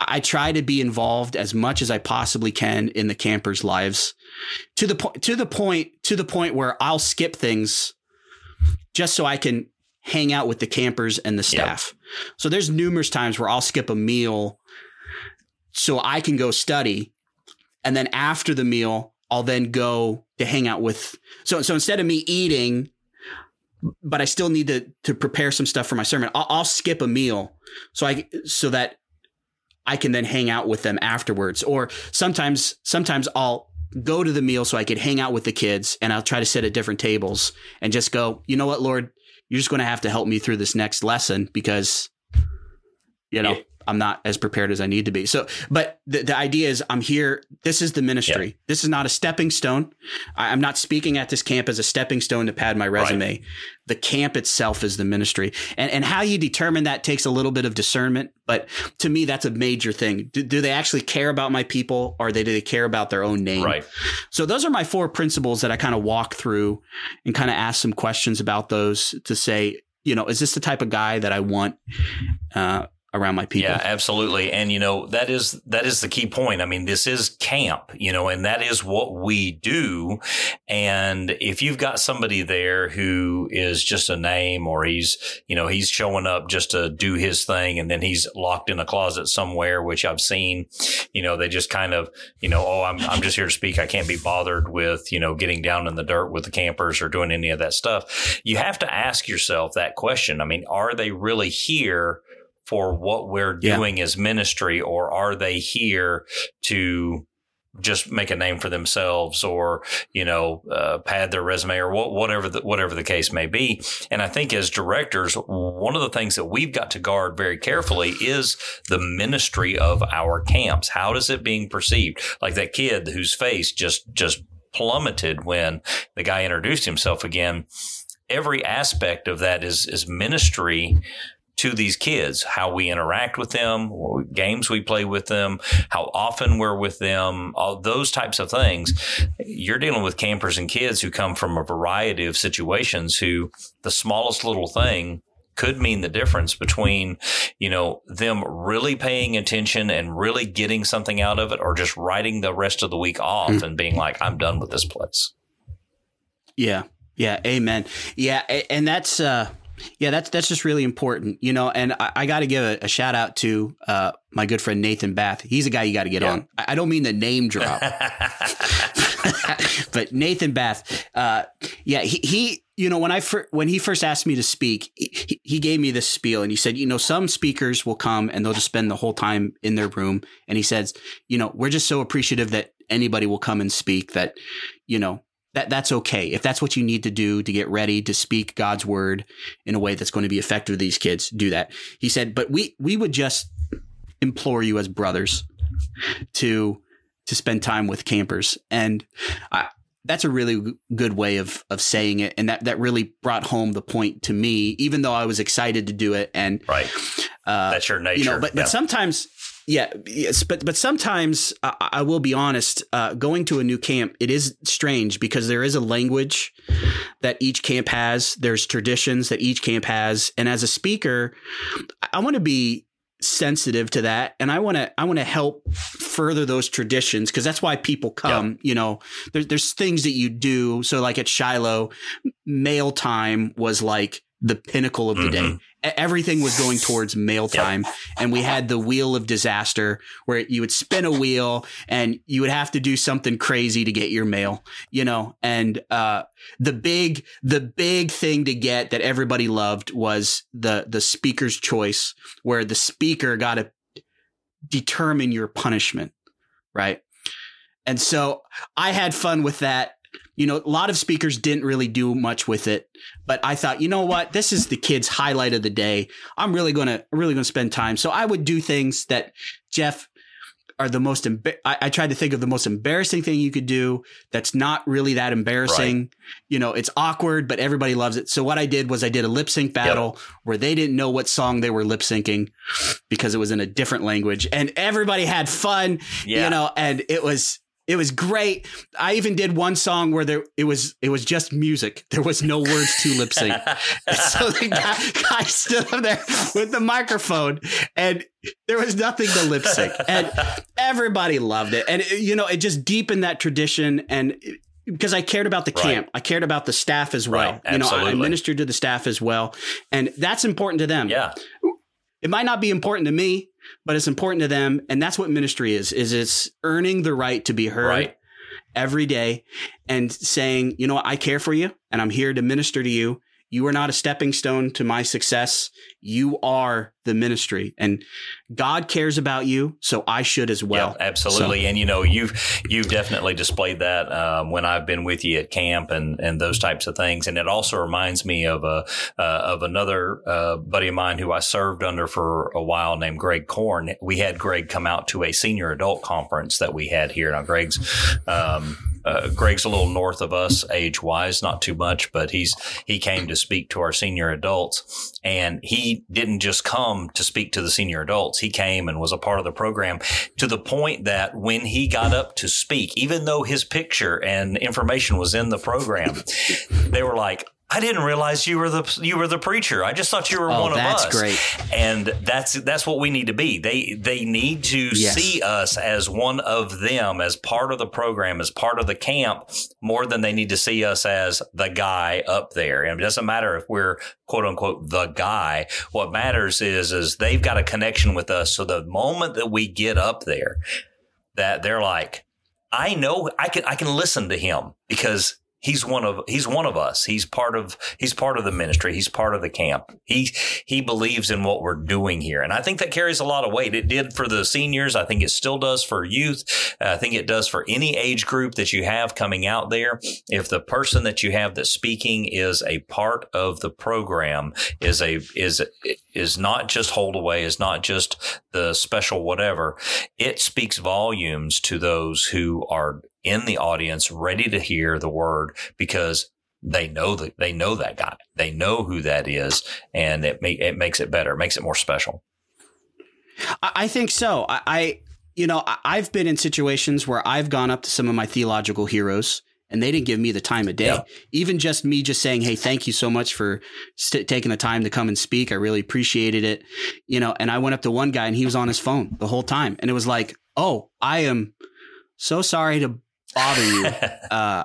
I try to be involved as much as I possibly can in the campers' lives, to the point to the point to the point where I'll skip things just so I can hang out with the campers and the staff. So there's numerous times where I'll skip a meal so I can go study. And then after the meal, I'll then go to hang out with so so instead of me eating, but I still need to to prepare some stuff for my sermon, I'll, I'll skip a meal so I so that I can then hang out with them afterwards. Or sometimes sometimes I'll go to the meal so I could hang out with the kids and I'll try to sit at different tables and just go, you know what, Lord, you're just going to have to help me through this next lesson because you know. I'm not as prepared as i need to be. So but the, the idea is i'm here. This is the ministry. This is not a stepping stone. I, i'm not speaking at this camp as a stepping stone to pad my resume. The camp itself is the ministry. And and how you determine that takes a little bit of discernment but to me that's a major thing. Do, do they actually care about my people or they, do they care about their own name? Right. so those are my four principles that I kind of walk through and kind of ask some questions about those to say, you know, is this the type of guy that I want uh, around my people? Yeah, absolutely. And you know, that is that is the key point. I mean, this is camp, you know, and that is what we do. And if you've got somebody there who is just a name or he's, you know, he's showing up just to do his thing and then he's locked in a closet somewhere, which I've seen, you know, they just kind of, you know, oh, I'm I'm just here to speak. I can't be bothered with, you know, getting down in the dirt with the campers or doing any of that stuff. You have to ask yourself that question. I mean, are they really here for what we're Yeah. doing as ministry, or are they here to just make a name for themselves, or you know, uh, pad their resume, or wha- whatever the, whatever the case may be? And I think as directors, one of the things that we've got to guard very carefully is the ministry of our camps. How does it being perceived? Like that kid whose face just just plummeted when the guy introduced himself again. Every aspect of that is is ministry to these kids, how we interact with them, what games we play with them, how often we're with them, all those types of things. You're dealing with campers and kids who come from a variety of situations who the smallest little thing could mean the difference between, you know, them really paying attention and really getting something out of it or just writing the rest of the week off and being like, I'm done with this place. Yeah. Yeah. Amen. Yeah. And that's, uh, Yeah, that's that's just really important, you know. And I, I got to give a, a, shout out to uh, my good friend Nathan Bath. He's a guy you got to get yeah. on. I, I, don't mean the name drop, but Nathan Bath. Uh, yeah, he, he you know when I fir- when he first asked me to speak, he, he gave me this spiel and he said, you know, some speakers will come and they'll just spend the whole time in their room, and he says, you know, we're just so appreciative that anybody will come and speak that, you know, that that's okay. If that's what you need to do to get ready to speak God's word in a way that's going to be effective to these kids, do that. He said, but we we would just implore you as brothers to to spend time with campers and I, that's a really good way of of saying it and that that really brought home the point to me even though I was excited to do it and right uh, that's your nature you know but yeah. but sometimes yeah, yes, but but sometimes I, I will be honest. Uh, going to a new camp, it is strange because there is a language that each camp has. There's traditions that each camp has, and as a speaker, I want to be sensitive to that and i want to i want to help further those traditions because that's why people come yep. you know there's there's things that you do so like at shiloh mail time was like the pinnacle of the mm-hmm. day everything was going towards mail time yep. and we had the wheel of disaster where you would spin a wheel and you would have to do something crazy to get your mail you know and uh, the big the big thing to get that everybody loved was the the speaker's choice where the speaker got to determine your punishment right and so i had fun with that you know, a lot of speakers didn't really do much with it, but I thought, you know what, this is the kids' highlight of the day. I'm really gonna really gonna spend time. So I would do things that Jeff are the most. Emba- I, I, tried to think of the most embarrassing thing you could do. That's not really that embarrassing. Right. You know, it's awkward, but everybody loves it. So what I did was I did a lip sync battle yep. where they didn't know what song they were lip syncing because it was in a different language, and everybody had fun. Yeah. You know, and it was it was great. I even did one song where there it was it was just music. There was no words to lip sync. so the guy, guy stood up there with the microphone and there was nothing to lip sync. And everybody loved it. And it, you know, it just deepened that tradition and because I cared about the right. camp. I cared about the staff as well. Right. You know, I ministered to the staff as well. And that's important to them. Yeah. It might not be important to me, but it's important to them. And that's what ministry is, is it's earning the right to be heard right. every day and saying, you know, I care for you and I'm here to minister to you. You are not a stepping stone to my success. You are the ministry and God cares about you. So I should as well. Yeah, absolutely. So. And you know, you've, you've definitely displayed that, um, when I've been with you at camp and, and those types of things. And it also reminds me of a, uh, of another, uh, buddy of mine who I served under for a while named Greg Korn. We had Greg come out to a senior adult conference that we had here. Now Greg's, um, uh, Greg's a little north of us age wise, not too much, but he's he came to speak to our senior adults, and he didn't just come to speak to the senior adults. He came and was a part of the program to the point that when he got up to speak, even though his picture and information was in the program, they were like, I didn't realize you were the you were the preacher. I just thought you were oh, one of that's us. Great. And that's that's what we need to be. They they need to yes. see us as one of them, as part of the program, as part of the camp, more than they need to see us as the guy up there. And it doesn't matter if we're quote unquote the guy. What matters is is they've got a connection with us. So the moment that we get up there, that they're like, I know I can I can listen to him because he's one of he's one of us. He's part of he's part of the ministry. He's part of the camp. He he believes in what we're doing here. And i think that carries a lot of weight. It did for the seniors. I think it still does for youth. I think it does for any age group that you have coming out there. If the person that you have that's speaking is a part of the program is a is is not just hold away is not just the special whatever it speaks volumes to those who are in the audience ready to hear the word because they know that they know that guy. They know who that is, and it it makes it better, it makes it more special. I think so. I, I, you know, I've been in situations where I've gone up to some of my theological heroes and they didn't give me the time of day. Yeah. Even just me just saying, Hey, thank you so much for st- taking the time to come and speak. I really appreciated it. You know, and I went up to one guy and he was on his phone the whole time. And it was like, Oh, I am so sorry to bother you. uh,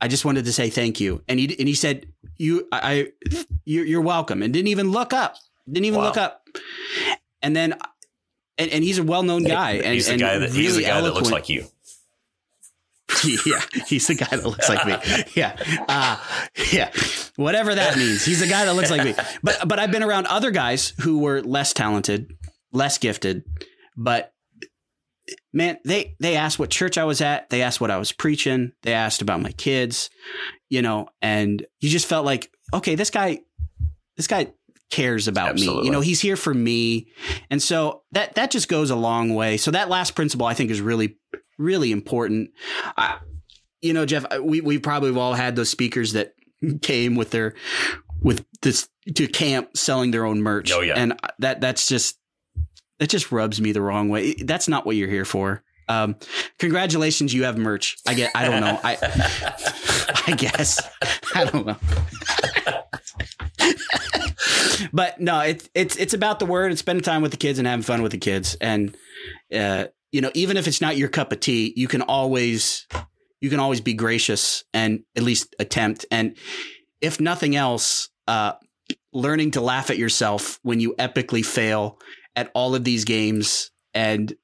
I just wanted to say thank you. And he and he said, "You, I, you're, you're welcome, and didn't even look up. Didn't even Wow. look up. And then, and, and he's a well known guy. And, he's the and guy that he's the really guy that looks like you. yeah, he's the guy that looks like me. Yeah, uh, yeah, whatever that means. He's the guy that looks like me. But but I've been around other guys who were less talented, less gifted, but man, they they asked what church I was at. They asked what I was preaching. They asked about my kids, you know, and you just felt like, okay, this guy, this guy cares about me. You know, he's here for me, and so that that just goes a long way. So that last principle, I think, is really really important. I, you know, Jeff, we we probably have all had those speakers that came with their with this to camp selling their own merch. Oh, yeah. and uh, that that's just that just rubs me the wrong way. That's not what you're here for. Um, congratulations, you have merch. I get. I don't know. I I guess. I don't know. but no, it's it's it's about the word and spending time with the kids and having fun with the kids. And uh, you know, even if it's not your cup of tea, you can always you can always be gracious and at least attempt. And if nothing else, uh, learning to laugh at yourself when you epically fail at all of these games and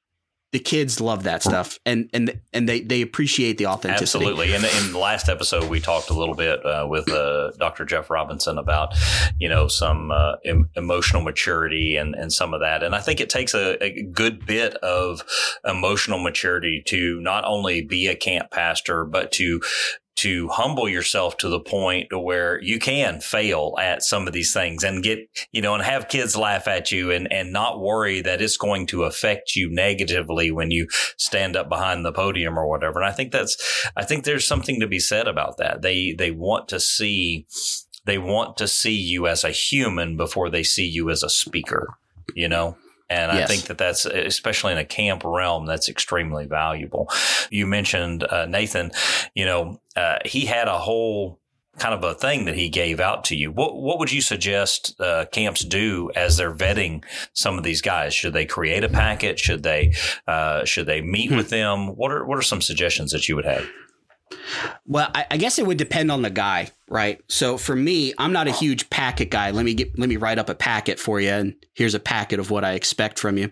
the kids love that stuff and and and they they appreciate the authenticity. Absolutely. And in the last episode, we talked a little bit uh, with uh, Dr. Jeff Robinson about, you know, some uh, em- emotional maturity and, and some of that. And I think it takes a, a good bit of emotional maturity to not only be a camp pastor, but to to humble yourself to the point to where you can fail at some of these things and get, you know, and have kids laugh at you and, and not worry that it's going to affect you negatively when you stand up behind the podium or whatever. And I think that's, I think there's something to be said about that. They, they want to see, they want to see you as a human before they see you as a speaker, you know? And I think that that's, especially in a camp realm, that's extremely valuable. You mentioned uh, Nathan, you know, uh, he had a whole kind of a thing that he gave out to you. What what would you suggest uh, camps do as they're vetting some of these guys? Should they create a packet? Should they uh, should they meet Hmm. with them? What are what are some suggestions that you would have? Well, I, I guess it would depend on the guy, right? So for me, I'm not a huge packet guy. Let me get let me write up a packet for you, and here's a packet of what I expect from you.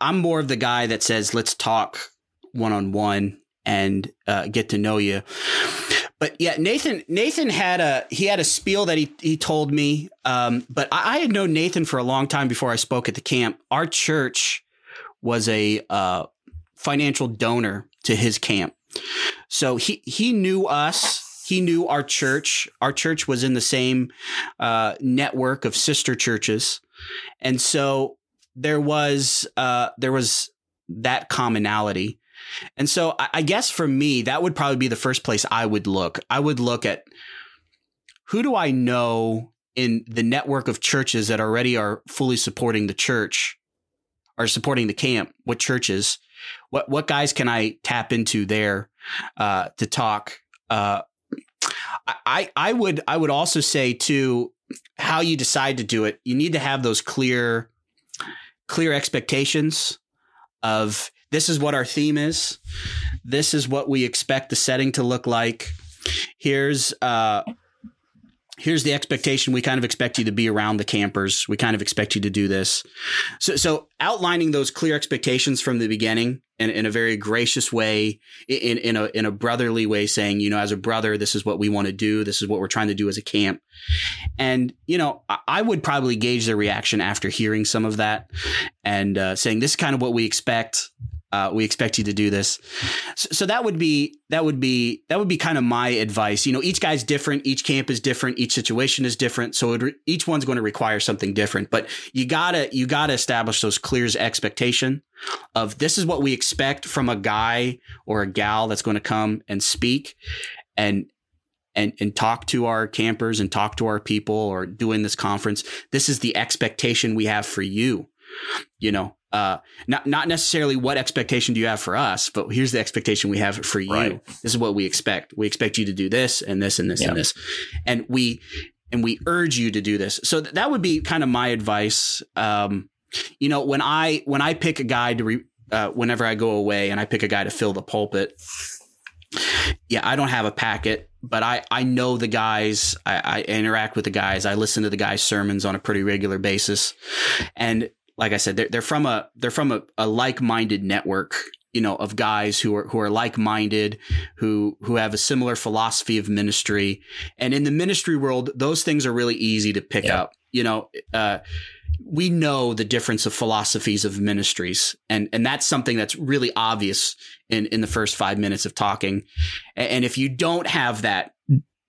I'm more of the guy that says, "Let's talk one on one and uh, get to know you." But yeah, Nathan Nathan had a he had a spiel that he he told me. Um, but I, I had known Nathan for a long time before I spoke at the camp. Our church was a uh, financial donor to his camp. So he he knew us. He knew our church. Our church was in the same uh, network of sister churches, and so there was uh, there was that commonality. And so I, I guess for me, that would probably be the first place I would look. I would look at who do I know in the network of churches that already are fully supporting the church, are supporting the camp. What churches? What what guys can I tap into there uh, to talk? Uh, I I would I would also say too how you decide to do it. You need to have those clear clear expectations of this is what our theme is. This is what we expect the setting to look like. Here's uh here's the expectation we kind of expect you to be around the campers. We kind of expect you to do this. So so outlining those clear expectations from the beginning in, a very gracious way, in in a in a brotherly way, saying, you know, as a brother, this is what we want to do. This is what we're trying to do as a camp. And you know, I, I would probably gauge their reaction after hearing some of that, and uh, saying this is kind of what we expect. Uh, we expect you to do this. So, so that would be that would be that would be kind of my advice. You know, each guy's different, each camp is different, each situation is different. So re- each one's going to require something different. But you gotta you gotta establish those clear expectation of this is what we expect from a guy or a gal that's going to come and speak and and and talk to our campers and talk to our people or doing this conference. This is the expectation we have for you. You know, uh, not not necessarily what expectation do you have for us, but here's the expectation we have for you. Right. This is what we expect. We expect you to do this and this and this Yeah. and this, and we and we urge you to do this. So th- that would be kind of my advice. Um, you know, when I when I pick a guy to re, uh, whenever I go away and I pick a guy to fill the pulpit, Yeah, I don't have a packet, but I, I know the guys. I, I interact with the guys. I listen to the guys' sermons on a pretty regular basis, and like I said, they're, they're from a they're from a, a like minded network, you know, of guys who are who are like minded, who who have a similar philosophy of ministry, and in the ministry world, those things are really easy to pick Yeah. up. You know, uh, we know the difference of philosophies of ministries, and and that's something that's really obvious in in the first five minutes of talking. A- And if you don't have that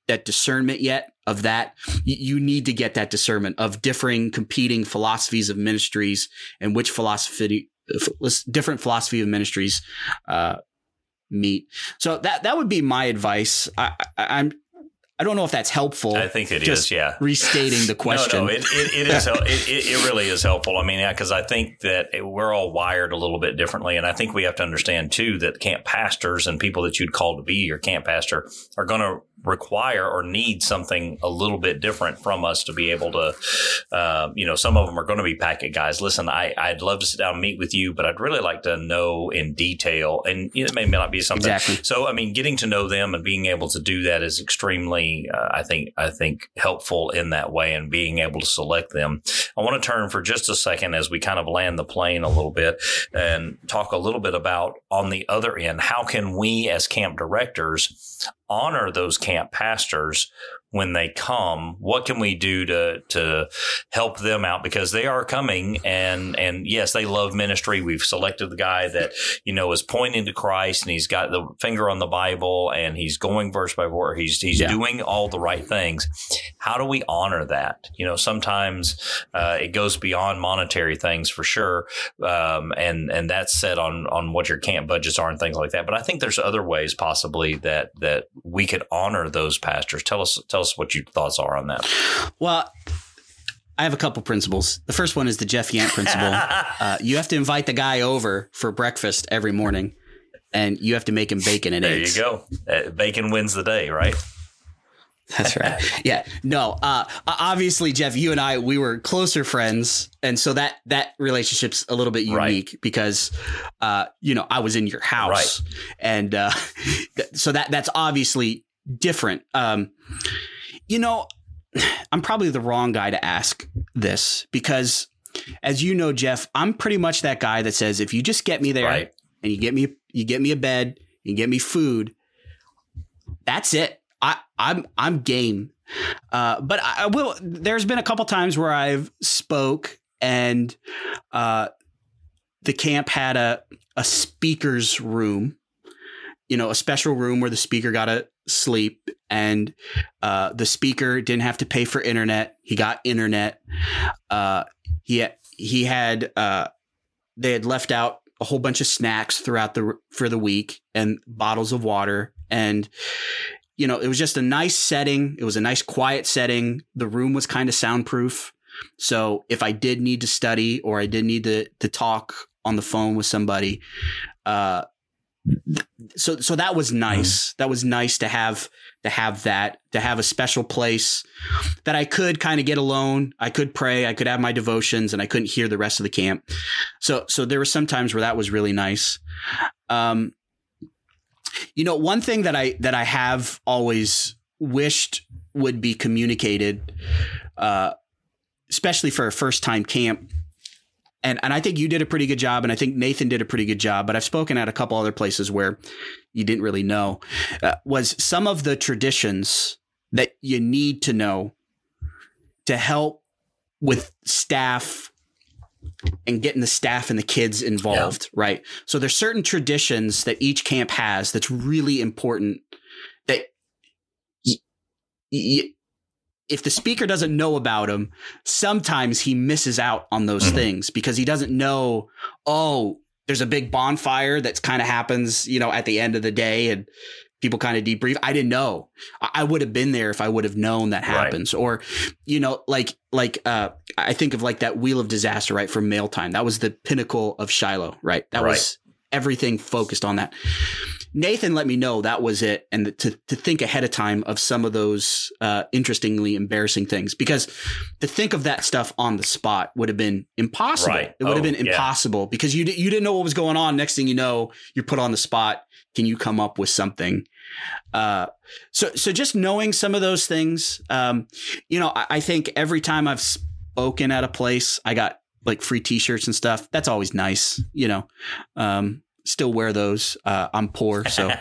that discernment yet of that, you need to get that discernment of differing, competing philosophies of ministries and which philosophy, different philosophy of ministries, uh, meet. So that that would be my advice. I, I'm I don't know if that's helpful. I think it is. Just Yeah. restating the question. No, no, it, it, it is. it, it really is helpful. I mean, yeah, because I think that we're all wired a little bit differently, and I think we have to understand too that camp pastors and people that you'd call to be your camp pastor are going to require or need something a little bit different from us to be able to. Uh, you know, some of them are going to be packet guys. Listen, I I'd love to sit down and meet with you, but I'd really like to know in detail, and you know, it may not be something exactly. so, I mean, getting to know them and being able to do that is extremely, uh, I think, I think helpful in that way, and being able to select them. I want to turn for just a second as we kind of land the plane a little bit and talk a little bit about on the other end, how can we as camp directors honor those camp pastors when they come what can we do to to help them out? Because they are coming and and yes they love ministry. We've selected the guy that you know is pointing to Christ and he's got the finger on the Bible and he's going verse by verse. He's he's Yeah. doing all the right things. How do we honor that? You know sometimes uh, it goes beyond monetary things for sure. Um, and and that's set on on what your camp budgets are and things like that. But I think there's other ways possibly that that we could honor those pastors. Tell us tell us what your thoughts are on that Well, I have a couple principles. The first one is the Jeff Yant principle. uh, you have to invite the guy over for breakfast every morning, and you have to make him bacon and there eggs. you go uh, bacon wins the day right That's right. yeah. No. Uh, obviously, Jeff, you and I, we were closer friends, and so that that relationship's a little bit Right. unique because, uh, you know, I was in your house, and uh, th- so that that's obviously different. Um, you know, I'm probably the wrong guy to ask this because, as you know, Jeff, I'm pretty much that guy that says if you just get me there right and you get me you get me a bed, you get me food. That's it. I I'm I'm game. Uh, but I will. There's been a couple times where I've spoke and uh, the camp had a a speaker's room, you know, a special room where the speaker got to sleep, and uh, the speaker didn't have to pay for internet. He got internet. Uh, he he had uh, they had left out a whole bunch of snacks throughout the for the week and bottles of water and you know it was just a nice setting it was a nice quiet setting the room was kind of soundproof so if i did need to study or i did need to to talk on the phone with somebody uh so so that was nice. That was nice to have to have that to have a special place that i could kind of get alone. I could pray. I could have my devotions and i couldn't hear the rest of the camp. So so there were some times where that was really nice. Um you know one thing that i that i have always wished would be communicated uh especially for a first time camp and and I think you did a pretty good job, and I think Nathan did a pretty good job. But I've spoken at a couple other places where you didn't really know uh, was some of the traditions that you need to know to help with staff and getting the staff and the kids involved, right? So there's certain traditions that each camp has that's really important that y- y- if the speaker doesn't know about him, sometimes he misses out on those Mhm. things because he doesn't know, oh, there's a big bonfire that's kind of happens, you know, at the end of the day and people kind of debrief. I didn't know. I, would have been there if I would have known that Right. happens. Or, you know, like like uh I think of like that wheel of disaster, right? From mail time. That was the pinnacle of Shiloh, right? That was everything focused on that. Nathan let me know that was it, and to to think ahead of time of some of those uh, interestingly embarrassing things because to think of that stuff on the spot would have been impossible. Right. It would have Oh, been yeah. impossible because you you didn't know what was going on. Next thing you know, you're put on the spot. Can you come up with something? Uh, so so just knowing some of those things, um, you know, I, I think every time I've spoken at a place, I got like free T-shirts and stuff. That's always nice, you know. Um, still wear those. Uh, I'm poor, so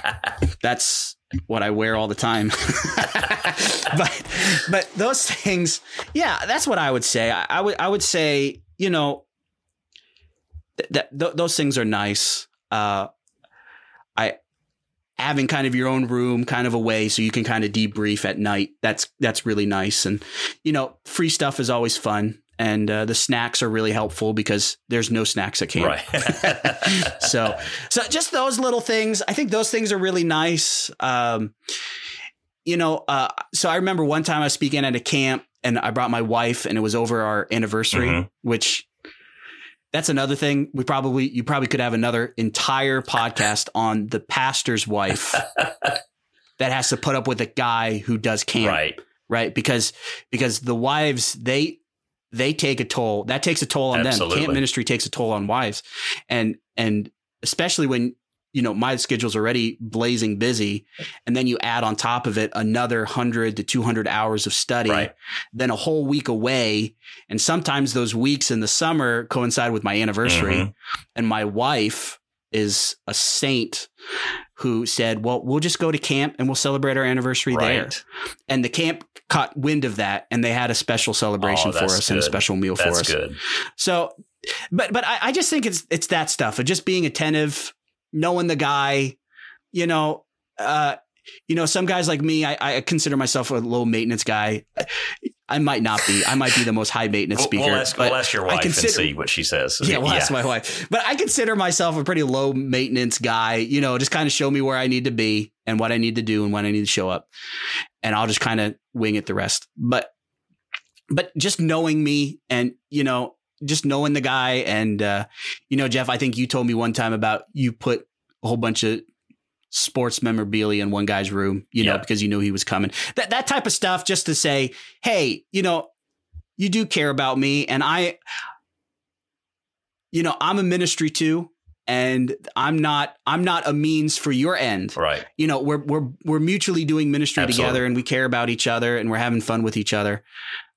that's what I wear all the time. but but those things, yeah, that's what I would say. I, I would I would say, you know, th- that th- those things are nice. Uh, I having kind of your own room, kind of away, so you can kind of debrief at night. That's that's really nice, and you know, free stuff is always fun. And uh, the snacks are really helpful because there's no snacks at camp right. so so just those little things i think those things are really nice um you know uh so i remember one time i was speaking at a camp and i brought my wife and it was over our anniversary Mhm. which that's another thing we probably you probably could have another entire podcast on the pastor's wife that has to put up with a guy who does camp right. right because because the wives they they take a toll that takes a toll on them Absolutely. camp ministry takes a toll on wives and and especially when you know my schedule's already blazing busy and then you add on top of it another 100 to 200 hours of study Right. then a whole week away and sometimes those weeks in the summer coincide with my anniversary Mhm. and my wife is a saint who said well we'll just go to camp and we'll celebrate our anniversary there. And the camp caught wind of that and they had a special celebration Oh, for that's us and a special meal for us. good. so but but I, I just think it's it's that stuff of just being attentive knowing the guy you know uh you know some guys like me i, I consider myself a low maintenance guy i might not be i might be the most high maintenance speaker we'll ask, but we'll ask your I wife consider- and see what she says. yeah, well, that's my wife. But I consider myself a pretty low maintenance guy. You know, just kind of show me where I need to be and what I need to do and when I need to show up, and I'll just kind of wing it the rest. But but just knowing me and you know just knowing the guy and uh, you know Jeff, I think you told me one time about you put a whole bunch of sports memorabilia in one guy's room, you know, Yeah. because you knew he was coming. That that type of stuff, just to say, hey, you know, you do care about me, and I, you know, I'm a ministry too, and I'm not I'm not a means for your end. Right. You know, we're we're we're mutually doing ministry Absolutely. together, and we care about each other, and we're having fun with each other.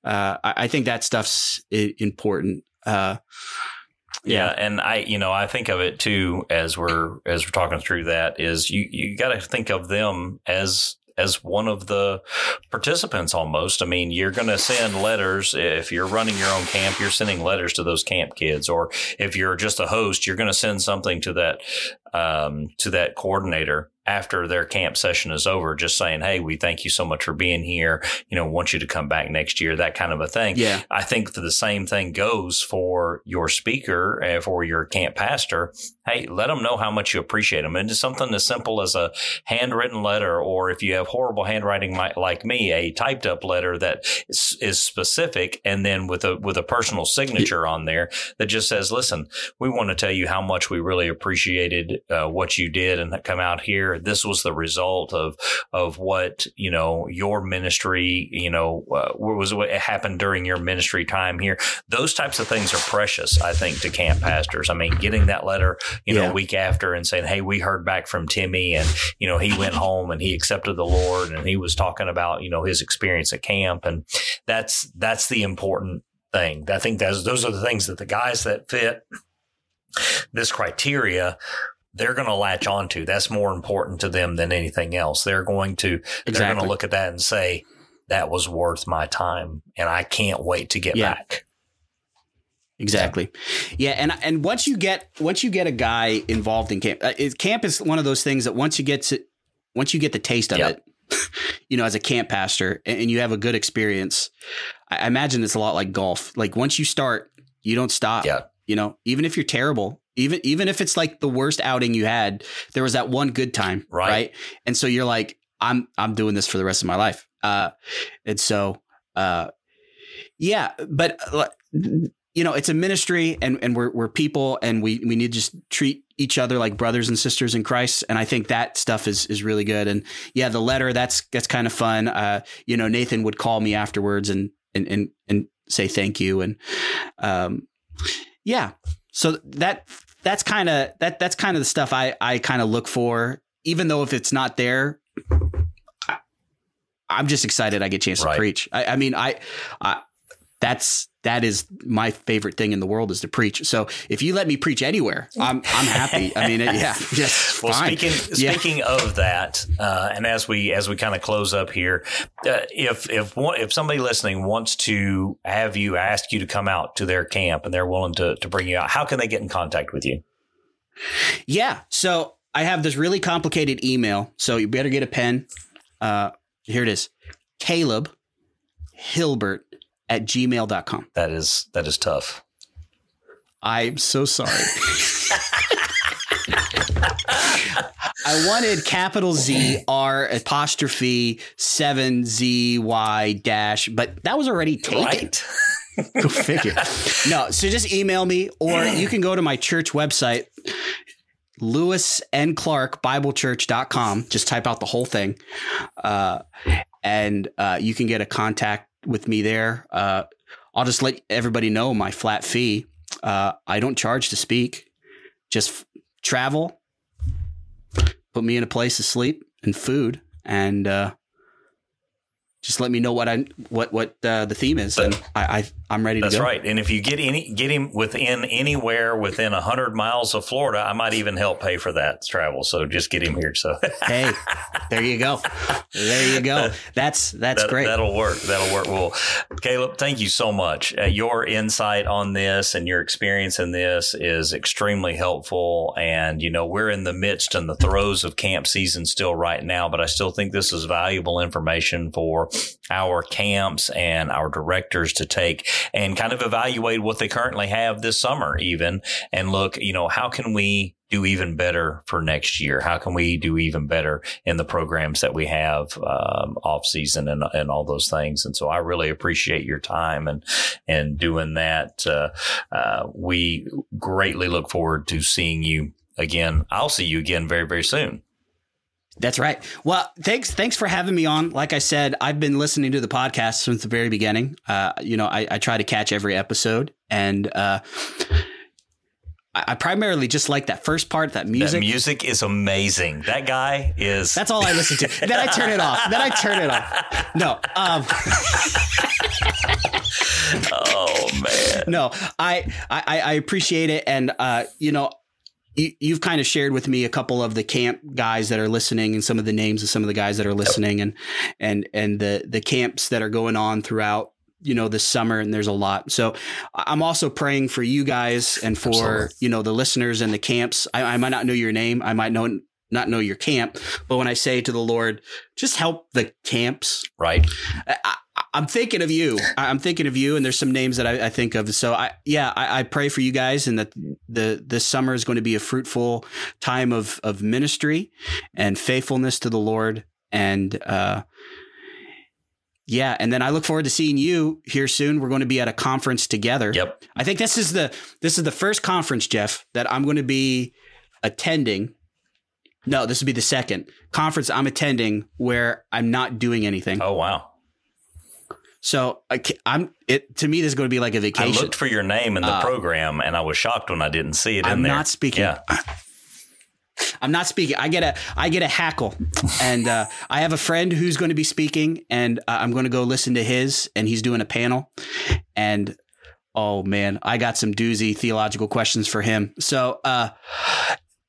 Uh, I, I think that stuff's important. Uh, Yeah. and I, you know, I think of it too as we're as we're talking through that is you you got to think of them as as one of the participants almost. I mean, you're going to send letters if you're running your own camp. You're sending letters to those camp kids, or if you're just a host, you're going to send something to that um, to that coordinator after their camp session is over, just saying, "Hey, we thank you so much for being here. You know, want you to come back next year." That kind of a thing. yeah, I think the same thing goes for your speaker and for your camp pastor. Hey, let them know how much you appreciate them. And just something as simple as a handwritten letter, or if you have horrible handwriting like me, a typed up letter that is, is specific, and then with a with a personal signature on there that just says, "Listen, we want to tell you how much we really appreciated uh, what you did and come out here. This was the result of of what you know your ministry, you know, uh, what was what happened during your ministry time here. Those types of things are precious, I think, to camp pastors. I mean, getting that letter, you know, a week after and saying, "Hey, we heard back from Timmy, and you know, he went home and he accepted the Lord, and he was talking about you know his experience at camp, and that's that's the important." Thing. I think those those are the things that the guys that fit this criteria they're going to latch onto. That's more important to them than anything else. They're going to they're going to look at that and say that was worth my time, and I can't wait to get Yeah. back. Exactly. Yeah, and and once you get once you get a guy involved in camp, uh, it, camp is one of those things that once you get to once you get the taste of Yep. it, you know, as a camp pastor, and, you have a good experience, I, I imagine it's a lot like golf. Like once you start, you don't stop. Yeah. You know, even if you're terrible, even even if it's like the worst outing you had, there was that one good time, Right. right? And so you're like, I'm I'm doing this for the rest of my life. Uh, and so, uh, yeah, but uh, you know, it's a ministry and, and we're, we're people and we, we need to just treat each other like brothers and sisters in Christ. And I think that stuff is is really good. And yeah, the letter that's that's kind of fun. Uh, you know, Nathan would call me afterwards and and and and say thank you. And um, yeah, so that that's kind of that that's kind of the stuff I I kind of look for. Even though if it's not there, I, I'm just excited I get a chance Right. to preach. I, I mean, I, I that's that is my favorite thing in the world is to preach. So if you let me preach anywhere, I'm I'm happy. I mean, it, yeah, just Well, fine. speaking Yeah. speaking of that, uh, and as we as we kind of close up here, uh, if if one, if somebody listening wants to have you ask you to come out to their camp and they're willing to to bring you out, how can they get in contact with you? Yeah. So I have this really complicated email. So you better get a pen. Uh, here it is Caleb Hilbert at gmail.com. That is that is tough. I'm so sorry. I wanted capital Z R apostrophe seven Z Y dash, but that was already taken. Right. Go figure. no, so just email me or you can go to my church website, Lewis and Clark Biblechurch.com. Just type out the whole thing. Uh, and uh, you can get a contact with me there. Uh, I'll just let everybody know my flat fee. Uh, I don't charge to speak, just f- travel, put me in a place to sleep and food, and uh, just let me know what I what what uh, the theme is, and I, I I'm ready to That's go. right. And if you get any get him within anywhere within hundred miles of Florida, I might even help pay for that travel. So just get him here. So Hey, there you go. There you go. That's that's that, great. That'll work. That'll work. Well, Caleb, thank you so much. Uh, your insight on this and your experience in this is extremely helpful. And, you know, we're in the midst and the throes of camp season still right now, but I still think this is valuable information for our camps and our directors to take and kind of evaluate what they currently have this summer, even and look, you know, how can we do even better for next year? How can we do even better in the programs that we have um, off season and and all those things? And so I really appreciate your time and and doing that. Uh, uh, we greatly look forward to seeing you again. I'll see you again very very soon. That's right. Well, thanks thanks for having me on. Like I said, I've been listening to the podcast since the very beginning. Uh, you know, I, I try to catch every episode, and uh, I, I primarily just like that first part, that music. That music is amazing. That guy is. That's all I listen to. then I turn it off. Then I turn it off. No, um, oh man. no, I, I, I appreciate it. And, uh, you know, you, you've kind of shared with me a couple of the camp guys that are listening and some of the names of some of the guys that are listening and, and, and the, the camps that are going on throughout, you know, this summer. And there's a lot. So I'm also praying for you guys and for, Absolutely. you know, the listeners and the camps. I, I might not know your name. I might know, not know your camp, but when I say to the Lord, just help the camps Right. I, I'm thinking of you. I'm thinking of you, and there's some names that I, I think of. So I, yeah, I, I pray for you guys, and that the this summer is going to be a fruitful time of of ministry and faithfulness to the Lord, and uh, yeah, and then I look forward to seeing you here soon. We're going to be at a conference together. Yep. I think this is the this is the first conference, Jeff, that I'm going to be attending. No, this would be the second conference I'm attending where I'm not doing anything. Oh wow. So I, I'm it to me. This is going to be like a vacation. I looked for your name in the Uh, program, and I was shocked when I didn't see it in there. I'm there. not speaking. Yeah. I'm not speaking. I get a I get a hackle, and uh, I have a friend who's going to be speaking, and uh, I'm going to go listen to his, and he's doing a panel, and oh man, I got some doozy theological questions for him. So uh,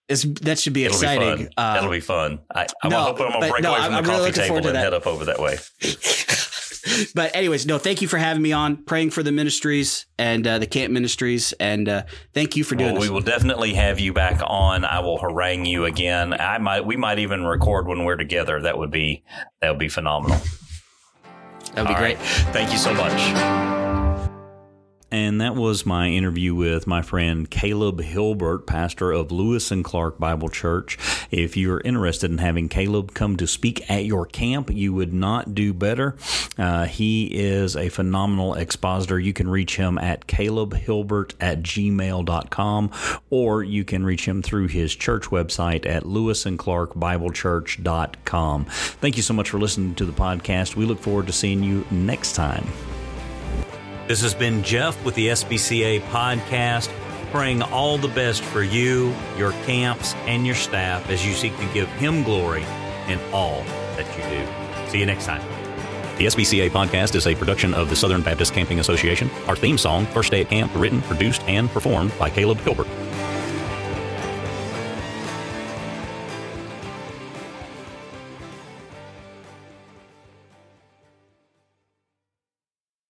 it's, that should be It'll exciting. be. Uh, That'll be fun. I, I'm no, hoping I'm gonna break no, away from I'm the really coffee table and that. head up over that way. but anyways, no, thank you for having me on, praying for the ministries and uh, the camp ministries, and uh, thank you for doing Well, we will definitely have you back on. I will harangue you again. I might. We might even record when we're together. That would be. That would be phenomenal. That would be All great. right. Thank you so much. And that was my interview with my friend Caleb Hilbert, pastor of Lewis and Clark Bible Church. If you're interested in having Caleb come to speak at your camp, you would not do better. Uh, he is a phenomenal expositor. You can reach him at calebhilbert at gmail.com or you can reach him through his church website at lewisandclarkbiblechurch.com. Thank you so much for listening to the podcast. We look forward to seeing you next time. This has been Jeff with the SBCA podcast, praying all the best for you, your camps, and your staff as you seek to give Him glory in all that you do. See you next time. The SBCA podcast is a production of the Southern Baptist Camping Association. Our theme song, First Day at Camp, written, produced, and performed by Caleb Hilbert.